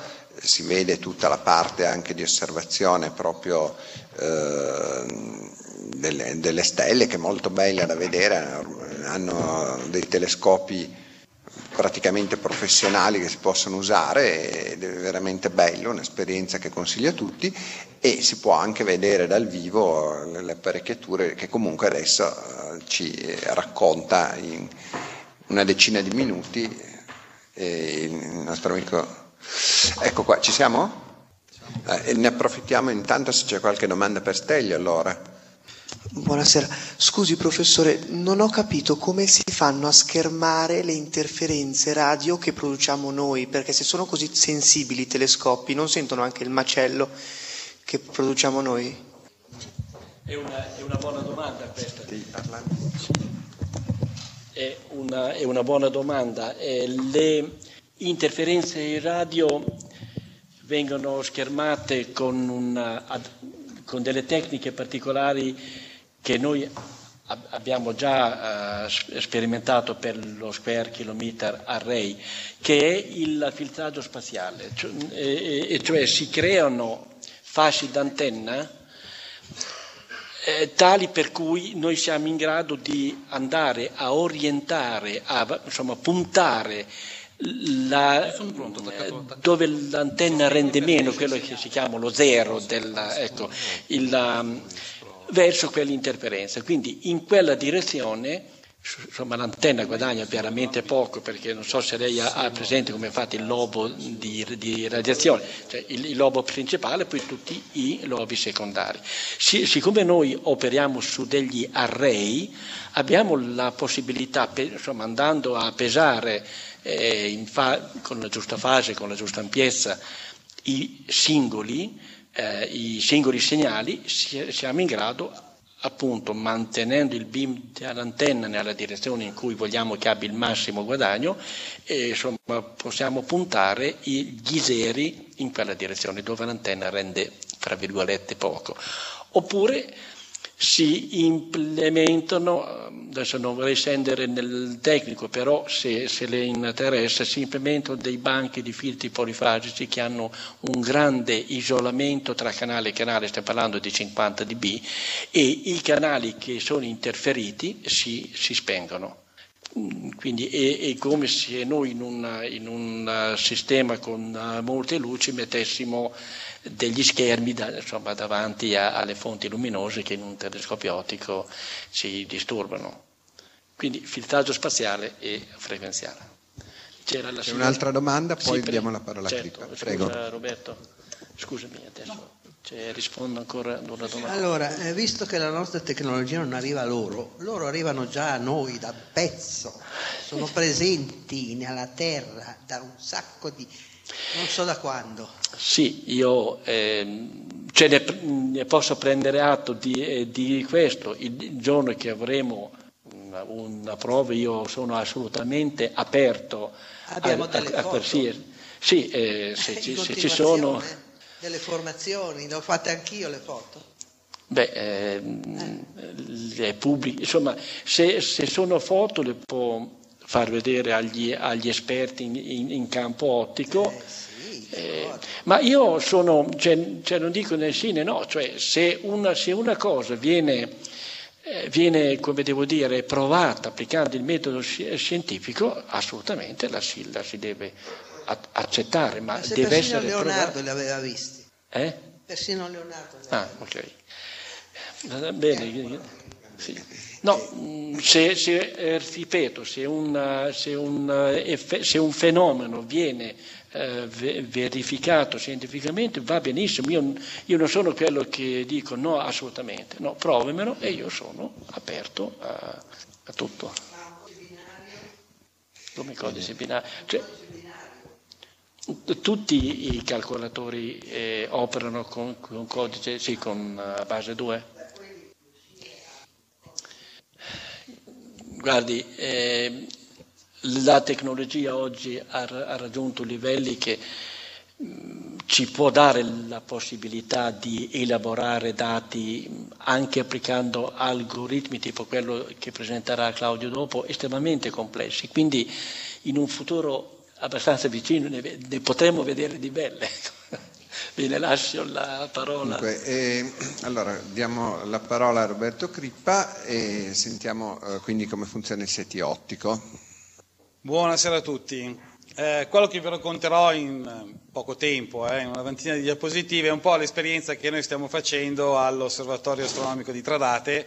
si vede tutta la parte anche di osservazione proprio eh, delle, delle, stelle che è molto bella da vedere, hanno dei telescopi praticamente professionali che si possono usare ed è veramente bello, un'esperienza che consiglio a tutti e si può anche vedere dal vivo le apparecchiature che comunque adesso eh, ci racconta in una decina di minuti il nostro amico. Ecco qua, ci siamo? Eh, ne approfittiamo intanto se c'è qualche domanda per Stelio allora. Buonasera, scusi professore, non ho capito come si fanno a schermare le interferenze radio che produciamo noi, perché se sono così sensibili i telescopi non sentono anche il macello che produciamo noi? È una, è una buona domanda questa. È una, è una buona domanda. Eh, le interferenze radio vengono schermate con, una, con delle tecniche particolari che noi abbiamo già uh, sperimentato per lo Square Kilometer Array, che è il filtraggio spaziale, cioè, e, e cioè si creano fasci d'antenna eh, tali per cui noi siamo in grado di andare a orientare, a insomma, puntare la, dove l'antenna rende meno quello che si chiama lo zero, della, ecco, il, verso quell'interferenza. Quindi in quella direzione, insomma l'antenna guadagna chiaramente poco perché non so se lei ha, ha presente come è fatto il lobo di, di radiazione, cioè il, il, lobo principale e poi tutti i lobi secondari. Si, siccome noi operiamo su degli array, abbiamo la possibilità, insomma andando a pesare eh, fa, con la giusta fase, con la giusta ampiezza, i singoli, eh, i singoli segnali, siamo in grado, appunto, mantenendo il beam dell'antenna nella direzione in cui vogliamo che abbia il massimo guadagno, e, insomma, possiamo puntare gli zeri in quella direzione dove l'antenna rende, fra virgolette, poco. Oppure si implementano, adesso non vorrei scendere nel tecnico, però se, se, le interessa, si implementano dei banchi di filtri polifragici che hanno un grande isolamento tra canale e canale, stiamo parlando di 50 dB, e i canali che sono interferiti si, si spengono. Quindi è, è, come se noi in, una, in un sistema con molte luci mettessimo degli schermi da, insomma, davanti a, alle fonti luminose che in un telescopio ottico ci disturbano. Quindi filtraggio spaziale e frequenziale. C'era C'è signora... un'altra domanda, poi sì, diamo la parola certo, a Crippa. Prego. Scusa, Roberto, scusami adesso. No. Cioè, rispondo ancora ad una domanda. Allora, eh, visto che la nostra tecnologia non arriva a loro, loro arrivano già a noi da pezzo, sono presenti nella Terra da un sacco di non so da quando. Sì, io eh, cioè ne, ne, posso prendere atto di, eh, di, questo. Il giorno che avremo una, una prova io sono assolutamente aperto Abbiamo a, delle a, a Sì, eh, se, ci, se ci sono... Delle formazioni, ne ho fatte anch'io le foto. Beh, ehm, le pubbliche, insomma, se, se sono foto le può far vedere agli, agli esperti in, in, in, campo ottico. Eh, eh, ma io sono, cioè, cioè non dico sì né no, cioè se una, se una cosa viene, eh, viene, come devo dire, provata applicando il metodo scientifico, assolutamente la si, la si deve accettare, ma, Ma se deve persino essere Leonardo provato. li aveva visti. Eh? Persino Leonardo Ah, ok. Eh, Bene, sì. No, se, se, eh, ripeto, se un, se un, eh, se un fenomeno viene eh, ve- verificato scientificamente va benissimo, io, io non sono quello che dico no assolutamente, no, provemelo e io sono aperto a, a tutto. Come codice binario. Cioè, tutti i calcolatori eh, operano con, con codice, sì, con base 2? Guardi, eh, la tecnologia oggi ha, ha raggiunto livelli che ci può dare la possibilità di elaborare dati anche applicando algoritmi tipo quello che presenterà Claudio dopo, estremamente complessi. Quindi in un futuro abbastanza vicino ne, ne potremo vedere di belle. Ve ne lascio la parola. Dunque, eh, allora diamo la parola a Roberto Crippa e sentiamo eh, quindi come funziona il SETI ottico. Buonasera a tutti. Eh, quello che vi racconterò in eh, poco tempo, eh, in una ventina di diapositive, è un po' l'esperienza che noi stiamo facendo all'Osservatorio Astronomico di Tradate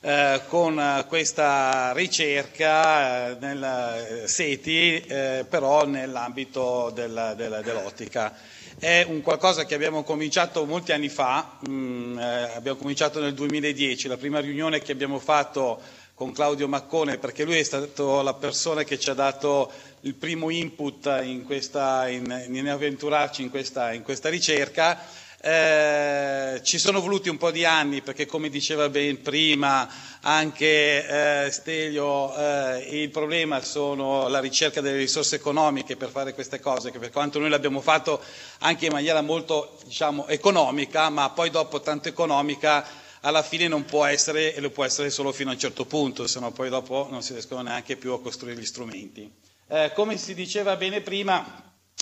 eh, con eh, questa ricerca eh, nel SETI, eh, però nell'ambito del- del- dell'ottica. È un qualcosa che abbiamo cominciato molti anni fa, mm, eh, abbiamo cominciato nel 2010, la prima riunione che abbiamo fatto con Claudio Maccone, perché lui è stato la persona che ci ha dato il primo input in, questa, in, in avventurarci in questa, in questa ricerca. Eh, ci sono voluti un po' di anni perché, come diceva ben prima anche eh, Stelio, eh, il problema sono la ricerca delle risorse economiche per fare queste cose, che per quanto noi l'abbiamo fatto anche in maniera molto diciamo, economica, ma poi dopo tanto economica alla fine non può essere e lo può essere solo fino a un certo punto, se no poi dopo non si riescono neanche più a costruire gli strumenti. Eh, come si diceva bene prima,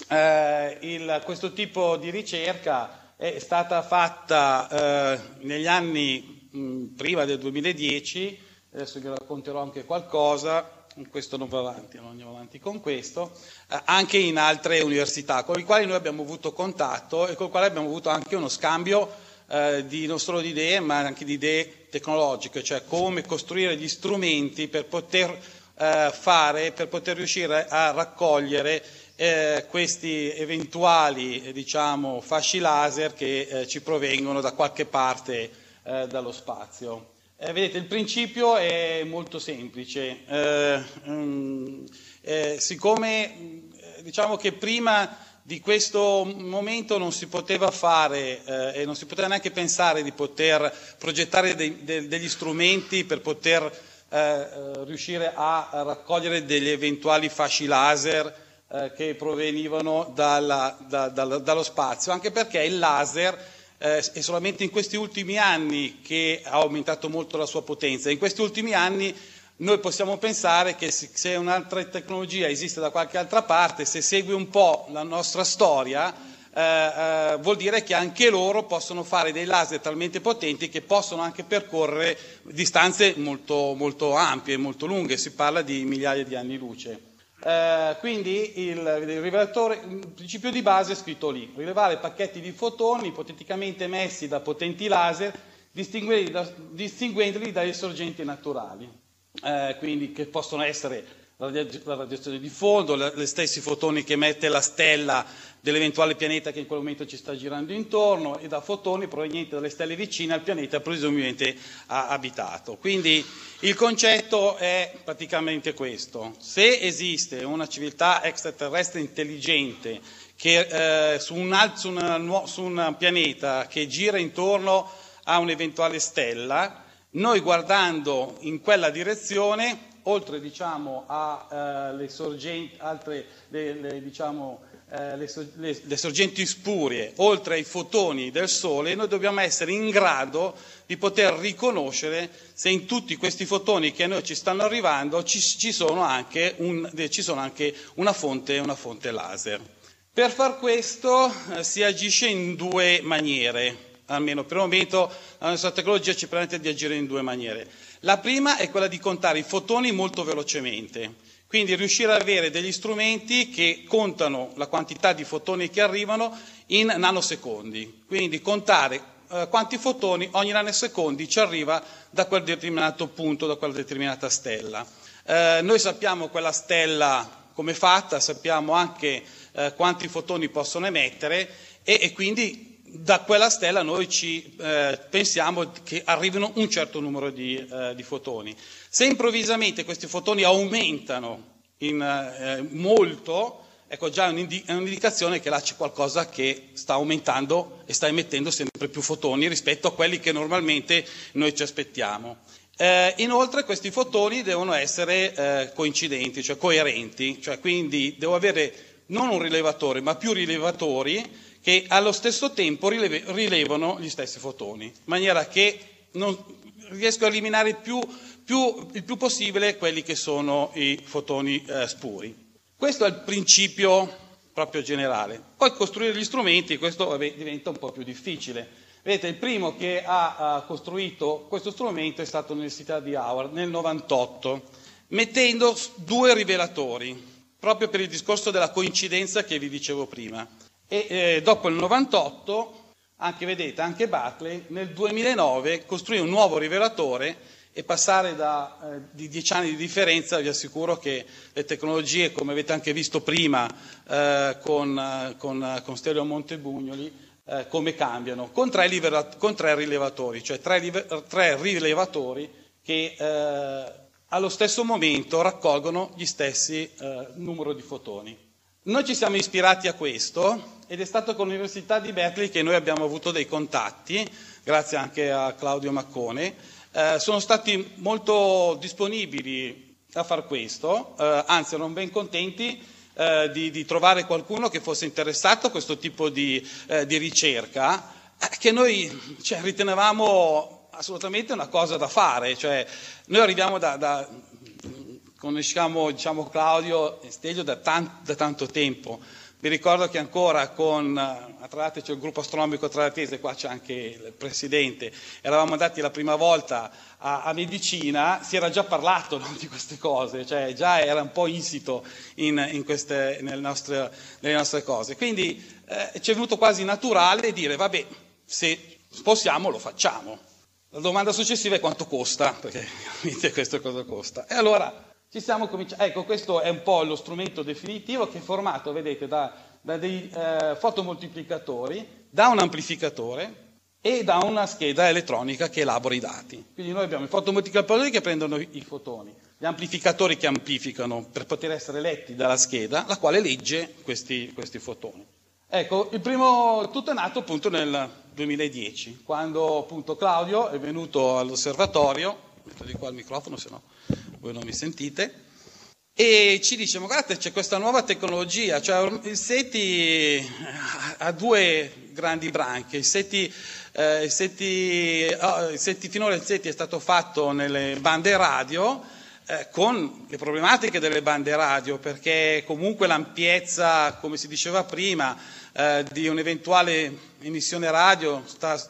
eh, il- questo tipo di ricerca è stata fatta eh, negli anni mh, prima del 2010, adesso vi racconterò anche qualcosa, questo non va avanti, non andiamo avanti con questo, eh, anche in altre università con le quali noi abbiamo avuto contatto e con le quali abbiamo avuto anche uno scambio eh, di, non solo di idee ma anche di idee tecnologiche, cioè come costruire gli strumenti per poter eh, fare, per poter riuscire a raccogliere eh, questi eventuali eh, diciamo, fasci laser che eh, ci provengono da qualche parte eh, dallo spazio. Eh, vedete, il principio è molto semplice. Eh, mm, siccome diciamo che prima di questo momento non si poteva fare e non si poteva neanche pensare di poter progettare dei- de- degli strumenti per poter riuscire a raccogliere degli eventuali fasci laser eh, che provenivano dalla- da- dal- dallo spazio, anche perché il laser eh, è solamente in questi ultimi anni che ha aumentato molto la sua potenza. In questi ultimi anni noi possiamo pensare che se se un'altra tecnologia esiste da qualche altra parte, se segue un po' la nostra storia, eh, eh, vuol dire che anche loro possono fare dei laser talmente potenti che possono anche percorrere distanze molto, molto ampie, molto lunghe, si parla di migliaia di anni luce. Eh, quindi il, il rivelatore, il principio di base è scritto lì, rilevare pacchetti di fotoni ipoteticamente emessi da potenti laser, distinguendoli, da- distinguendoli dalle sorgenti naturali, Eh, quindi che possono essere la radia- la radiazione di fondo, le, le stessi fotoni che emette la stella dell'eventuale pianeta che in quel momento ci sta girando intorno e da fotoni provenienti dalle stelle vicine al pianeta presumibilmente abitato. Quindi il concetto è praticamente questo. Se esiste una civiltà extraterrestre intelligente che, eh, su, un, su una su un pianeta che gira intorno a un'eventuale stella, noi guardando in quella direzione, oltre diciamo, a eh, sorgenti, altre, le, le, diciamo, eh, le le- le sorgenti spurie, oltre ai fotoni del Sole, noi dobbiamo essere in grado di poter riconoscere se in tutti questi fotoni che a noi ci stanno arrivando ci, ci sono, anche un- ci sono anche una fonte, una fonte laser. Per far questo eh, si agisce in due maniere, almeno per il momento la nostra tecnologia ci permette di agire in due maniere. La prima è quella di contare i fotoni molto velocemente. Quindi riuscire ad avere degli strumenti che contano la quantità di fotoni che arrivano in nanosecondi, quindi contare eh, quanti fotoni ogni nanosecondi ci arriva da quel determinato punto, da quella determinata stella. Eh, noi sappiamo quella stella come è fatta, sappiamo anche eh, quanti fotoni possono emettere e, e, quindi da quella stella noi ci eh, pensiamo che arrivino un certo numero di, eh, di fotoni. Se improvvisamente questi fotoni aumentano in, eh, molto, ecco già è un'indicazione che là c'è qualcosa che sta aumentando e sta emettendo sempre più fotoni rispetto a quelli che normalmente noi ci aspettiamo. Eh, inoltre questi fotoni devono essere eh, coincidenti, cioè coerenti, cioè quindi devo avere non un rilevatore ma più rilevatori che allo stesso tempo rileve, rilevano gli stessi fotoni, in maniera che non riesco a eliminare più più, il più possibile quelli che sono i fotoni eh, spuri. Questo è il principio proprio generale. Poi costruire gli strumenti, questo vabbè, diventa un po' più difficile. Vedete, il primo che ha, ha costruito questo strumento è stato l'Università di Howard nel 98, mettendo due rivelatori, proprio per il discorso della coincidenza che vi dicevo prima. E eh, dopo il 98, anche, vedete, anche Barclay nel 2009 costruì un nuovo rivelatore e passare da eh, di dieci anni di differenza, vi assicuro che le tecnologie, come avete anche visto prima eh, con, eh, con, con Stereo Montebugnoli, eh, come cambiano, con tre, livera- con tre, rilevatori, cioè tre, live- tre rilevatori che eh, allo stesso momento raccolgono gli stessi eh, numero di fotoni. Noi ci siamo ispirati a questo ed è stato con l'Università di Berkeley che noi abbiamo avuto dei contatti, grazie anche a Claudio Maccone, eh, sono stati molto disponibili a far questo, eh, anzi erano ben contenti eh, di, di, trovare qualcuno che fosse interessato a questo tipo di, eh, di ricerca, eh, che noi cioè, ritenevamo assolutamente una cosa da fare. Cioè, noi arriviamo da, da conosciamo diciamo, Claudio e Stelio da, tan- da tanto tempo, vi ricordo che ancora con, a Trate c'è il gruppo astronomico tradatese, qua c'è anche il presidente, eravamo andati la prima volta a, a medicina, si era già parlato no, di queste cose, cioè già era un po' insito in, in queste, nelle, nostre, nelle, nostre, cose. Quindi eh, ci è venuto quasi naturale dire, vabbè, se possiamo lo facciamo. La domanda successiva è quanto costa, perché questo cosa costa. E allora ci siamo cominciati, ecco questo è un po' lo strumento definitivo che è formato, vedete, da, da dei eh, fotomoltiplicatori, da un amplificatore e da una scheda elettronica che elabora i dati. Quindi noi abbiamo i fotomoltiplicatori che prendono i fotoni, gli amplificatori che amplificano per poter essere letti dalla scheda, la quale legge questi, questi fotoni. Ecco, il primo, tutto è nato appunto nel 2010, quando appunto Claudio è venuto all'osservatorio, metto di qua il microfono se no voi non mi sentite, e ci dice, ma guardate c'è questa nuova tecnologia, cioè il SETI ha due grandi branche, il SETI, eh, il SETI, oh, il SETI finora il SETI è stato fatto nelle bande radio, eh, con le problematiche delle bande radio, perché comunque l'ampiezza, come si diceva prima, eh, di un'eventuale emissione radio, sta,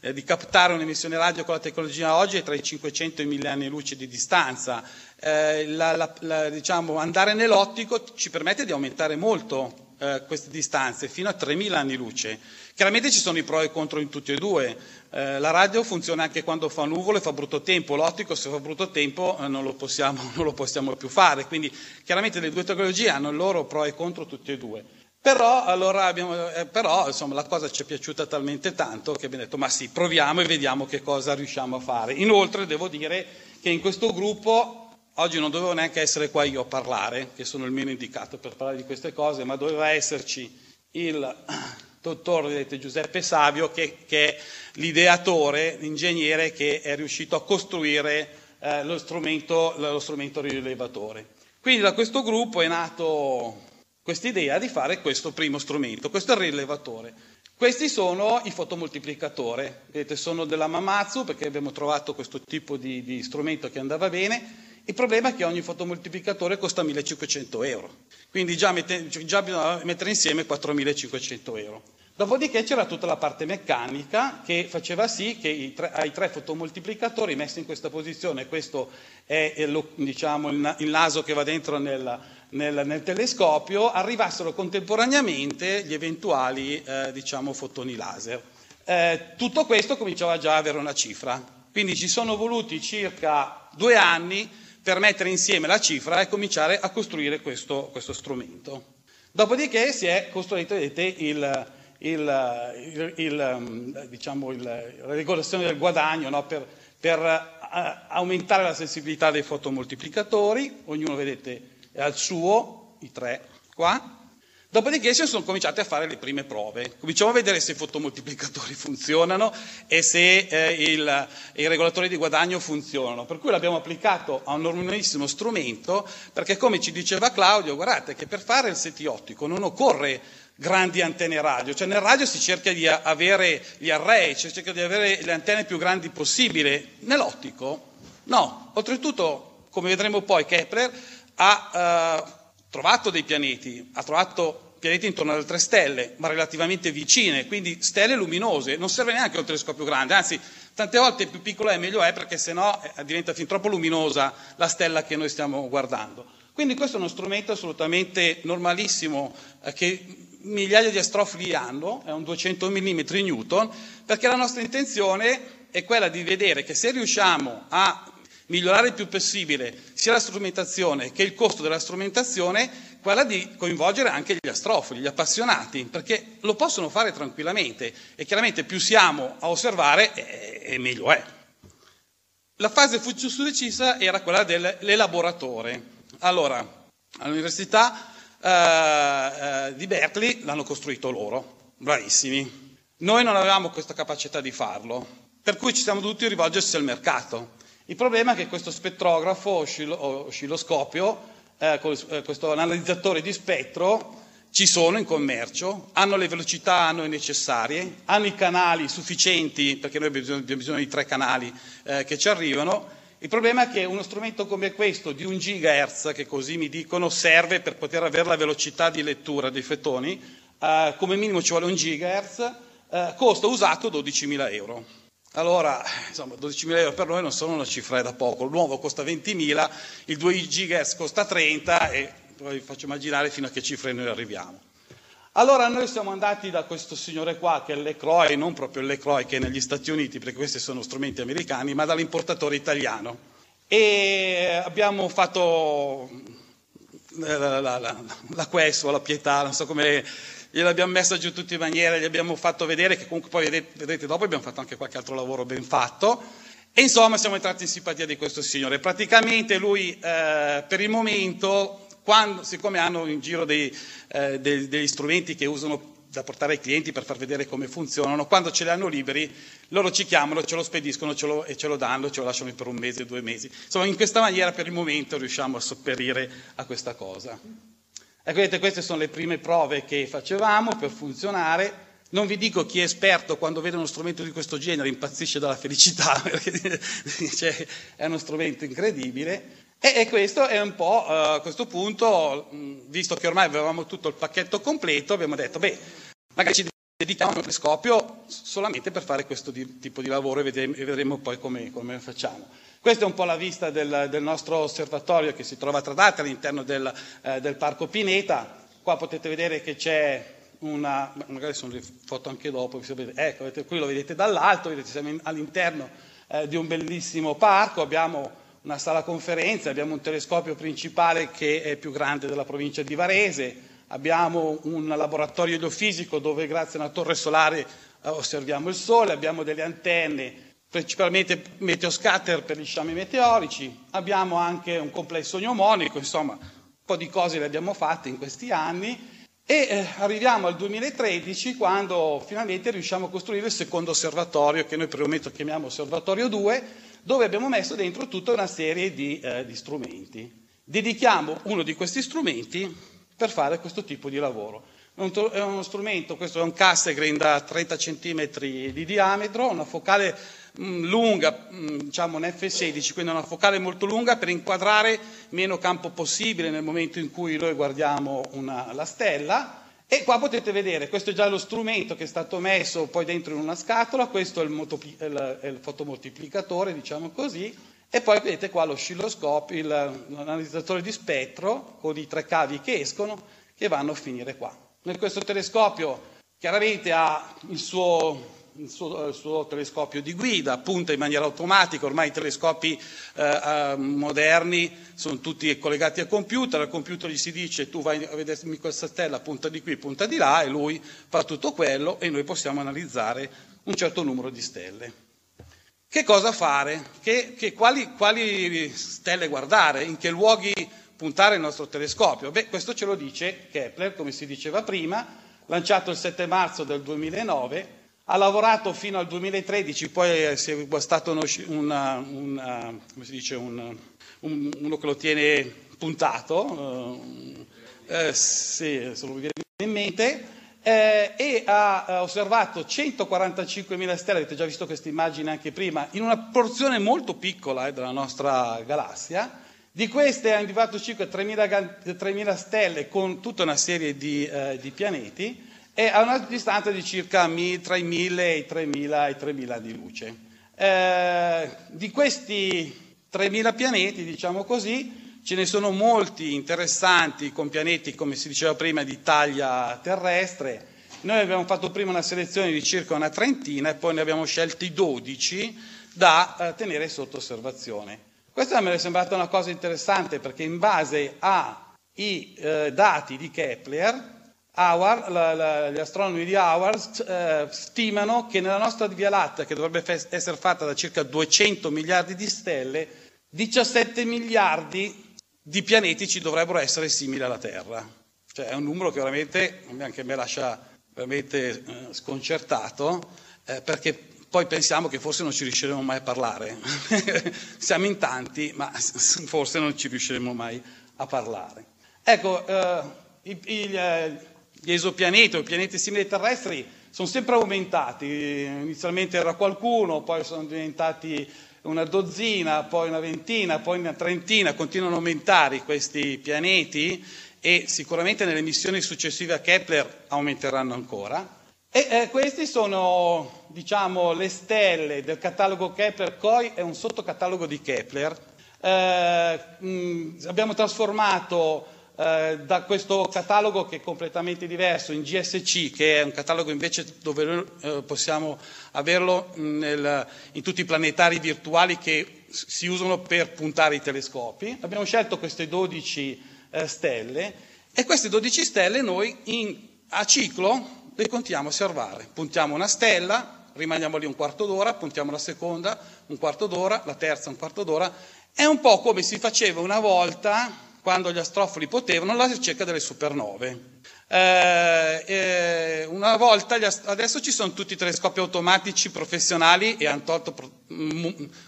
eh, di captare un'emissione radio con la tecnologia oggi è tra i 500 e i 1000 anni luce di distanza. Eh, la, la, la, diciamo, andare nell'ottico ci permette di aumentare molto eh, queste distanze, fino a 3000 anni luce. Chiaramente ci sono i pro e i contro in tutti e due. Eh, la radio funziona anche quando fa nuvole e fa brutto tempo, l'ottico se fa brutto tempo eh, non lo, possiamo, non lo possiamo più fare. Quindi chiaramente le due tecnologie hanno il loro pro e contro tutti e due. Però, allora abbiamo, eh, però insomma, la cosa ci è piaciuta talmente tanto che abbiamo detto ma sì, proviamo e vediamo che cosa riusciamo a fare. Inoltre devo dire che in questo gruppo Oggi non dovevo neanche essere qua io a parlare, che sono il meno indicato per parlare di queste cose, ma doveva esserci il dottor Giuseppe Savio, che, che, è l'ideatore, l'ingegnere che è riuscito a costruire eh, lo, strumento, lo strumento rilevatore. Quindi da questo gruppo è nato questa idea di fare questo primo strumento, questo è il rilevatore. Questi sono i fotomoltiplicatore, vedete, sono della Mamatsu perché abbiamo trovato questo tipo di, di strumento che andava bene. Il problema è che ogni fotomoltiplicatore costa 1500 euro, quindi già, mette, già bisogna mettere insieme 4500 euro. Dopodiché c'era tutta la parte meccanica che faceva sì che tre, ai tre fotomoltiplicatori messi in questa posizione, questo è lo, diciamo, il, naso che va dentro nel, nel, nel telescopio, arrivassero contemporaneamente gli eventuali eh, diciamo, fotoni laser. Eh, tutto questo cominciava già a avere una cifra, quindi ci sono voluti circa due anni per mettere insieme la cifra e cominciare a costruire questo, questo strumento. Dopodiché si è costruito, vedete, il, il, il, diciamo la regolazione del guadagno no? per, per uh, aumentare la sensibilità dei fotomoltiplicatori, ognuno vedete è al suo, i tre qua. Dopodiché si sono cominciati a fare le prime prove. Cominciamo a vedere se i fotomoltiplicatori funzionano e se eh, il, i regolatori di guadagno funzionano. Per cui l'abbiamo applicato a un normalissimo strumento perché, come ci diceva Claudio, guardate che per fare il SETI ottico non occorre grandi antenne radio, cioè nel radio si cerca di avere gli array, si cerca di avere le antenne più grandi possibile, nell'ottico no, oltretutto come vedremo poi Kepler ha eh, trovato dei pianeti, ha trovato pianeti intorno alle tre stelle, ma relativamente vicine, quindi stelle luminose, non serve neanche un telescopio grande, anzi tante volte più piccolo è meglio è perché sennò eh, diventa fin troppo luminosa la stella che noi stiamo guardando. Quindi questo è uno strumento assolutamente normalissimo eh, che migliaia di astrofili hanno, è un 200 mm Newton, perché la nostra intenzione è quella di vedere che se riusciamo a migliorare il più possibile sia la strumentazione che il costo della strumentazione, quella di coinvolgere anche gli astrofili, gli appassionati, perché lo possono fare tranquillamente e chiaramente più siamo a osservare e, meglio è. La fase più decisa era quella dell'elaboratore. Allora, all'università eh, eh, di Berkeley l'hanno costruito loro, bravissimi. Noi non avevamo questa capacità di farlo, per cui ci siamo dovuti rivolgersi al mercato. Il problema è che questo spettrografo o oscilloscopio, eh, eh, questo analizzatore di spettro, ci sono in commercio, hanno le velocità a noi necessarie, hanno i canali sufficienti, perché noi abbiamo bisogno di tre canali eh, che ci arrivano, il problema è che uno strumento come questo di un gigahertz, che così mi dicono, serve per poter avere la velocità di lettura dei fetoni, eh, come minimo ci vuole un gigahertz, eh, costa usato 12.000 euro. Allora, insomma, 12.000 euro per noi non sono una cifra da poco, il nuovo costa 20.000, il 2 GHz costa 30 e poi vi faccio immaginare fino a che cifre noi arriviamo. Allora noi siamo andati da questo signore qua, che è l'Ecroy, non proprio l'Ecroy che è negli Stati Uniti, perché questi sono strumenti americani, ma dall'importatore italiano. E abbiamo fatto eh, la, la, la, la Questo, la Pietà, non so come, gliel'abbiamo messa giù tutti in maniera, gli abbiamo fatto vedere che comunque poi vedete dopo abbiamo fatto anche qualche altro lavoro ben fatto. E insomma siamo entrati in simpatia di questo signore. Praticamente lui eh, per il momento quando, siccome hanno in giro dei, eh, dei, degli strumenti che usano da portare ai clienti per far vedere come funzionano, quando ce li hanno liberi loro ci chiamano, ce lo spediscono ce lo, e ce lo danno, ce lo lasciano per un mese, due mesi. Insomma, in questa maniera per il momento riusciamo a sopperire a questa cosa. Ecco, vedete, queste sono le prime prove che facevamo per funzionare. Non vi dico chi è esperto quando vede uno strumento di questo genere impazzisce dalla felicità, perché dice, è uno strumento incredibile. E, e questo è un po' uh, a questo punto, visto che ormai avevamo tutto il pacchetto completo, abbiamo detto, beh, magari ci dedichiamo al telescopio solamente per fare questo di, tipo di lavoro e vedremo, e vedremo poi come, come, facciamo. Questa è un po' la vista del, del nostro osservatorio che si trova Tradate all'interno del, eh, del Parco Pineta. Qua potete vedere che c'è una, magari sono le foto anche dopo, ecco, qui lo vedete dall'alto, vedete siamo in, all'interno eh, di un bellissimo parco, abbiamo una sala conferenze, abbiamo un telescopio principale che è più grande della provincia di Varese, abbiamo un laboratorio geofisico dove grazie a una torre solare eh, osserviamo il Sole, abbiamo delle antenne principalmente meteoscatter per gli sciami meteorici, abbiamo anche un complesso gnomonico, insomma un po' di cose le abbiamo fatte in questi anni e eh, arriviamo al 2013 quando finalmente riusciamo a costruire il secondo osservatorio che noi per il momento chiamiamo Osservatorio 2 dove abbiamo messo dentro tutta una serie di, eh, di strumenti. Dedichiamo uno di questi strumenti per fare questo tipo di lavoro. È uno strumento, questo è un Cassegrain da 30 cm di diametro, una focale lunga, mh, mm, diciamo un F16, quindi una focale molto lunga per inquadrare meno campo possibile nel momento in cui noi guardiamo una, la stella E qua potete vedere, questo è già lo strumento che è stato messo poi dentro in una scatola, questo è il, motopli- il, il fotomoltiplicatore, diciamo così, e poi vedete qua l'oscilloscopio, l'analizzatore di spettro con i tre cavi che escono che vanno a finire qua. Questo telescopio chiaramente ha il suo il suo, il suo, telescopio di guida, punta in maniera automatica, ormai i telescopi eh, eh, moderni sono tutti collegati al computer, al computer gli si dice tu vai a vedermi questa stella, punta di qui, punta di là e lui fa tutto quello e noi possiamo analizzare un certo numero di stelle. Che cosa fare? Che, che quali, quali stelle guardare? In che luoghi puntare il nostro telescopio? Beh, questo ce lo dice Kepler, come si diceva prima, lanciato il 7 marzo del 2009 ha lavorato fino al 2013, poi è stato uno, una, una, dice, un, un, uno che lo tiene puntato, eh, eh, sì, se lo viene in mente, eh, e ha osservato 145.000 stelle, avete già visto questa immagine anche prima, in una porzione molto piccola eh, della nostra galassia. Di queste ha individuato circa 3.000, 3.000 stelle con tutta una serie di, eh, di pianeti è a una distanza di circa tra i 1000 e i 3000, i 3000 di luce. Eh, di questi 3000 pianeti, diciamo così, ce ne sono molti interessanti con pianeti, come si diceva prima, di taglia terrestre. Noi abbiamo fatto prima una selezione di circa una trentina e poi ne abbiamo scelti 12 da eh, tenere sotto osservazione. Questa mi è sembrata una cosa interessante perché in base ai eh, dati di Kepler, Howard, la, la, gli astronomi di Howard eh, stimano che nella nostra Via Lattea, che dovrebbe fe- essere fatta da circa 200 miliardi di stelle, 17 miliardi di pianeti ci dovrebbero essere simili alla Terra. Cioè è un numero che veramente anche me lascia veramente eh, sconcertato, eh, perché poi pensiamo che forse non ci riusciremo mai a parlare. Siamo in tanti, ma forse non ci riusciremo mai a parlare. Ecco, il, il, eh, gli esopianeti o i pianeti simili ai terrestri sono sempre aumentati, inizialmente era qualcuno, poi sono diventati una dozzina, poi una ventina, poi una trentina, continuano a aumentare questi pianeti e sicuramente nelle missioni successive a Kepler aumenteranno ancora. E eh, queste sono, diciamo, le stelle del catalogo Kepler COI, è un sottocatalogo di Kepler. Eh, mh, abbiamo trasformato eh, da questo catalogo che è completamente diverso in GSC, che è un catalogo invece dove eh, possiamo averlo nel, in tutti i planetari virtuali che si usano per puntare i telescopi. Abbiamo scelto queste 12 eh, stelle e queste 12 stelle noi in, a ciclo le contiamo a osservare. Puntiamo una stella, rimaniamo lì un quarto d'ora, puntiamo la seconda un quarto d'ora, la terza un quarto d'ora. È un po' come si faceva una volta quando gli astrofoli potevano, la ricerca delle supernove. Eh, eh, una volta, adesso ci sono tutti i telescopi automatici professionali e hanno tolto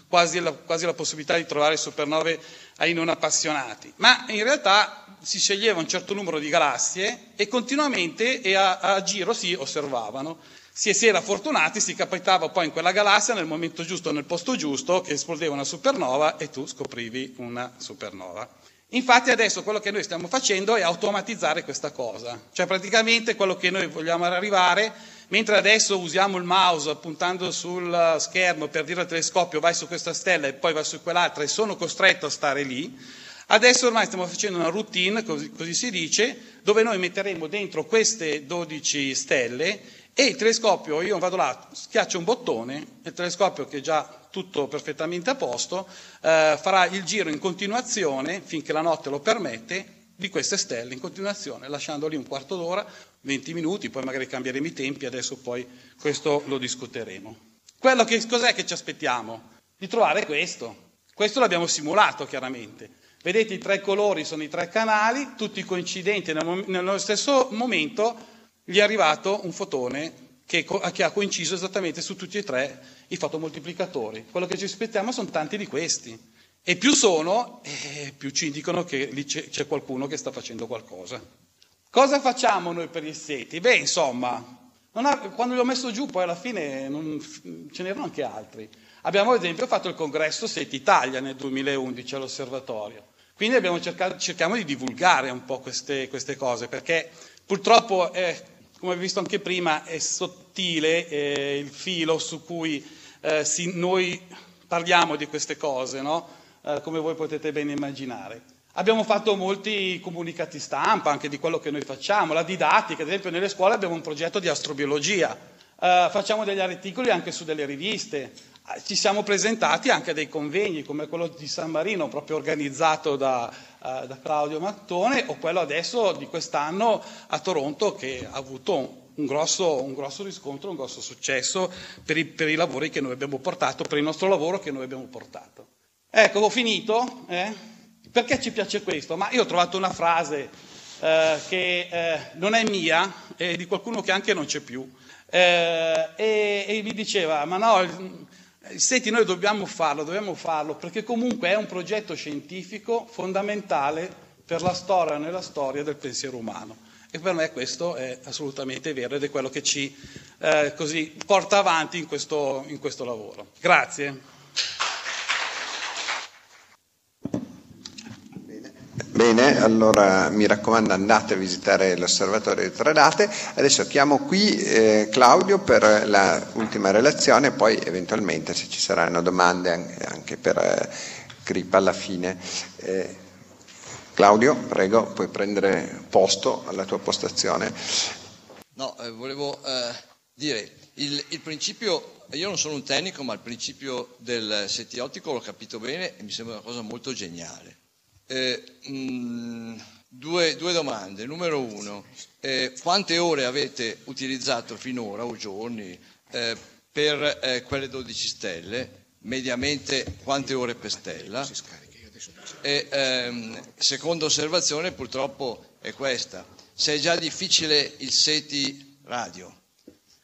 quasi la, quasi la possibilità di trovare supernove ai non appassionati, ma in realtà si sceglieva un certo numero di galassie e continuamente e a, a giro si osservavano. Se si era fortunati si capitava poi in quella galassia nel momento giusto, nel posto giusto, che esplodeva una supernova e tu scoprivi una supernova. Infatti adesso quello che noi stiamo facendo è automatizzare questa cosa, cioè praticamente quello che noi vogliamo arrivare, mentre adesso usiamo il mouse puntando sul schermo per dire al telescopio vai su questa stella e poi vai su quell'altra e sono costretto a stare lì, adesso ormai stiamo facendo una routine, così, così si dice, dove noi metteremo dentro queste 12 stelle e il telescopio, io vado là, schiaccio un bottone, il telescopio che già tutto perfettamente a posto, eh, farà il giro in continuazione, finché la notte lo permette, di queste stelle in continuazione, lasciando lì un quarto d'ora, 20 minuti, poi magari cambieremo i tempi, adesso poi questo lo discuteremo. Quello che, cos'è che ci aspettiamo? Di trovare questo. Questo l'abbiamo simulato chiaramente. Vedete i tre colori sono i tre canali, tutti coincidenti nello stesso momento, gli è arrivato un fotone che, che ha coinciso esattamente su tutti e tre i fotomoltiplicatori. Quello che ci aspettiamo sono tanti di questi. E più sono, eh, più ci indicano che lì c'è, c'è, qualcuno che sta facendo qualcosa. Cosa facciamo noi per gli seti? Beh, insomma, ha, quando li ho messo giù, poi alla fine non, ce n'erano anche altri. Abbiamo ad esempio fatto il congresso Seti Italia nel 2011 all'osservatorio. Quindi cercato, cerchiamo di divulgare un po' queste, queste cose, perché purtroppo, è, come avete visto anche prima, è sottile eh, il filo su cui eh, si, noi parliamo di queste cose, no? eh, come voi potete ben immaginare. Abbiamo fatto molti comunicati stampa anche di quello che noi facciamo, la didattica, ad esempio nelle scuole abbiamo un progetto di astrobiologia, eh, facciamo degli articoli anche su delle riviste, eh, ci siamo presentati anche a dei convegni come quello di San Marino proprio organizzato da, uh, da Claudio Mattone o quello adesso di quest'anno a Toronto che ha avuto un grosso, un grosso, riscontro, un grosso successo per i, per i, lavori che noi abbiamo portato, per il nostro lavoro che noi abbiamo portato. Ecco, ho finito. Eh? Perché ci piace questo? Ma io ho trovato una frase eh, che eh, non è mia, è di qualcuno che anche non c'è più, eh, e, e, mi diceva, ma no, senti, noi dobbiamo farlo, dobbiamo farlo, perché comunque è un progetto scientifico fondamentale per la storia nella storia del pensiero umano. E per me questo è assolutamente vero ed è quello che ci eh, così, porta avanti in questo, in questo lavoro. Grazie. Bene, allora mi raccomando andate a visitare l'osservatorio di Tradate. Adesso chiamo qui eh, Claudio per l'ultima relazione poi eventualmente se ci saranno domande anche, per eh, Cripa alla fine. Eh, Claudio, prego, puoi prendere posto alla tua postazione. No, eh, volevo eh, dire, il, il principio io non sono un tecnico, ma il principio del seti ottico l'ho capito bene e mi sembra una cosa molto geniale. Eh, mh, mm, due, due, domande. Numero uno, eh, quante ore avete utilizzato finora o giorni eh, per eh, quelle 12 stelle? Mediamente quante ore per stella? E, ehm, seconda osservazione purtroppo è questa. Se è già difficile il SETI radio,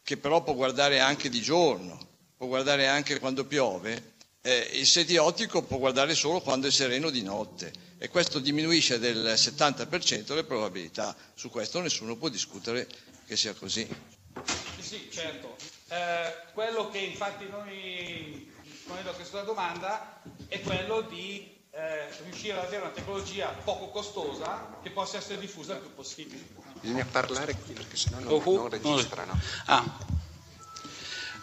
che però può guardare anche di giorno, può guardare anche quando piove, eh, il SETI ottico può guardare solo quando è sereno di notte e questo diminuisce del 70% le probabilità. Su questo nessuno può discutere che sia così. Sì, sì certo. Eh, quello che infatti noi rispondendo a questa domanda è quello di eh, riuscire ad avere una tecnologia poco costosa che possa essere diffusa il più possibile. Bisogna parlare qui perché sennò non, uh-huh. non registrano. Ah.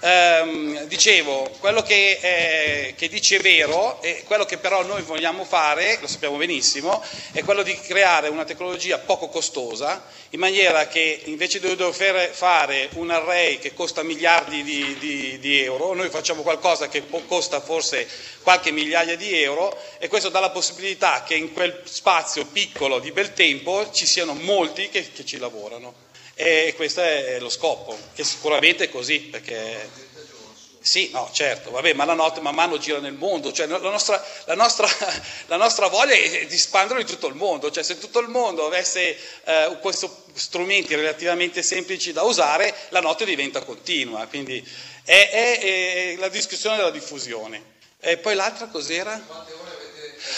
Ehm, dicevo, quello che, eh, che, dice vero e quello che però noi vogliamo fare, lo sappiamo benissimo, è quello di creare una tecnologia poco costosa, in maniera che invece di dover fare un array che costa miliardi di, di, di euro, noi facciamo qualcosa che costa forse qualche migliaia di euro e questo dà la possibilità che in quel spazio piccolo di bel tempo ci siano molti che, che ci lavorano. E questo è lo scopo, che sicuramente è così, perché... Sì, no, certo, vabbè, ma la notte man mano gira nel mondo, cioè la nostra, la nostra, la nostra voglia è di espanderlo in tutto il mondo, cioè se tutto il mondo avesse eh, questi strumenti relativamente semplici da usare, la notte diventa continua, quindi è, è, è la discussione della diffusione. E poi l'altra cos'era?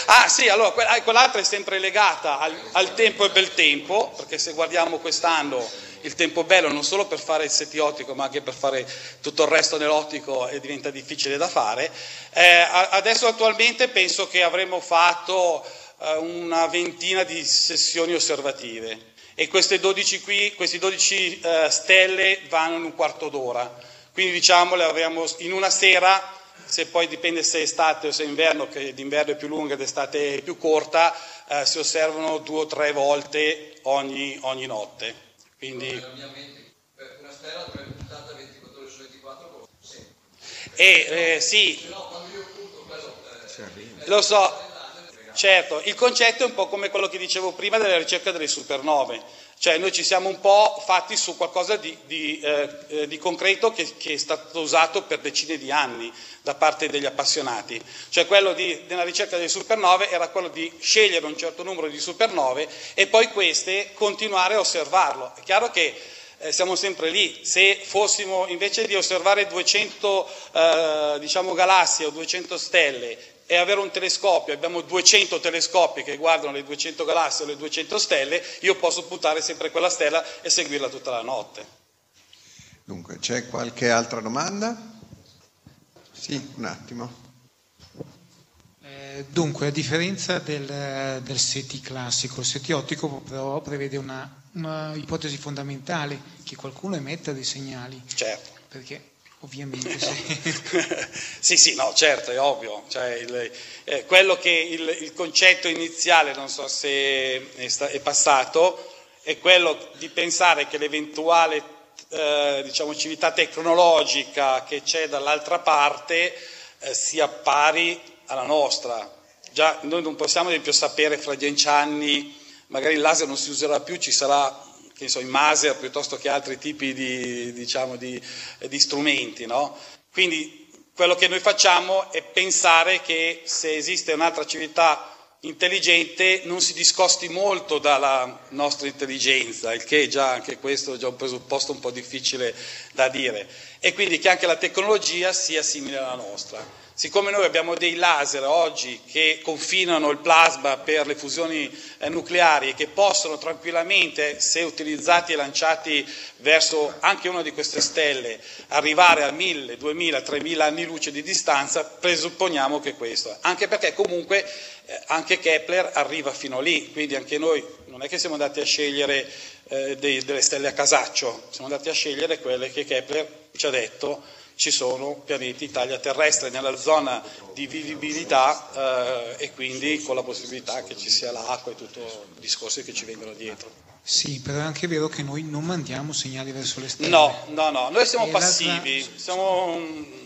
Ah sì, allora ah, quell'altra è sempre legata al, al tempo e bel tempo, perché se guardiamo quest'anno il tempo bello non solo per fare il seti ottico ma anche per fare tutto il resto nell'ottico e diventa difficile da fare. Eh, adesso attualmente penso che avremmo fatto eh, una ventina di sessioni osservative e queste 12 qui, queste 12 eh, stelle vanno in un quarto d'ora, quindi diciamo le avremo in una sera se poi dipende se è estate o se è inverno, che d'inverno è più lunga e d'estate è più corta, eh, si osservano due o tre volte ogni, ogni notte. Quindi... una stella puntata 24 ore su 24 sì. E, eh, sì. Se no, quando io punto quello... Eh, lo so, certo, il concetto è un po' come quello che dicevo prima della ricerca delle supernove cioè noi ci siamo un po' fatti su qualcosa di, di, eh, eh, di concreto che, che, è stato usato per decine di anni da parte degli appassionati. Cioè quello di, della ricerca delle supernove era quello di scegliere un certo numero di supernove e poi queste continuare a osservarlo. È chiaro che eh, siamo sempre lì, se fossimo invece di osservare 200 eh, diciamo, galassie o 200 stelle e avere un telescopio, abbiamo 200 telescopi che guardano le 200 galassie o le 200 stelle, io posso puntare sempre quella stella e seguirla tutta la notte. Dunque, c'è qualche altra domanda? Sì, un attimo. Eh, dunque, a differenza del, del SETI classico, il SETI ottico però prevede una, una ipotesi fondamentale, che qualcuno emetta dei segnali. Certo. Perché ovviamente se... sì, sì, no, certo, è ovvio. Cioè, il, eh, quello che il, il, concetto iniziale, non so se è, sta, è passato, è quello di pensare che l'eventuale eh, diciamo, civiltà tecnologica che c'è dall'altra parte eh, sia pari alla nostra. Già, noi non possiamo ad sapere fra dieci anni, magari il laser non si userà più, ci sarà che so, i maser piuttosto che altri tipi di, diciamo, di, di strumenti. No? Quindi quello che noi facciamo è pensare che se esiste un'altra civiltà intelligente non si discosti molto dalla nostra intelligenza, il che già anche questo è già un presupposto un po' difficile da dire, e quindi che anche la tecnologia sia simile alla nostra. Siccome noi abbiamo dei laser oggi che confinano il plasma per le fusioni eh, nucleari e che possono tranquillamente, se utilizzati e lanciati verso anche una di queste stelle, arrivare a 1000, 2000, 3000 anni luce di distanza, presupponiamo che questo. Anche perché comunque eh, anche Kepler arriva fino lì, quindi anche noi non è che siamo andati a scegliere eh, dei, delle stelle a casaccio, siamo andati a scegliere quelle che Kepler ci ha detto ci sono pianeti taglia terrestre nella zona di vivibilità eh, e quindi con la possibilità che ci sia l'acqua e tutti i discorsi che ci vengono dietro. Sì, però è anche vero che noi non mandiamo segnali verso le stelle. No, no, no, noi siamo e passivi. L'altra, siamo...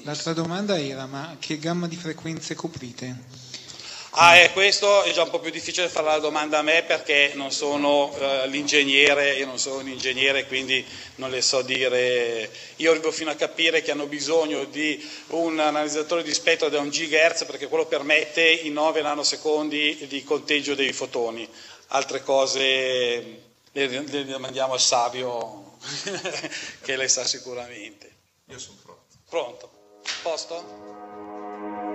l'altra domanda era, ma che gamma di frequenze coprite? Ah, eh, questo è già un po' più difficile fare la domanda a me perché non sono eh, l'ingegnere, io non sono un ingegnere, quindi non le so dire. Io arrivo fino a capire che hanno bisogno di un analizzatore di spettro da un GHz perché quello permette i 9 nanosecondi di conteggio dei fotoni. Altre cose le, le domandiamo al Savio che le sa sicuramente. Io sono pronto. Pronto? Posto?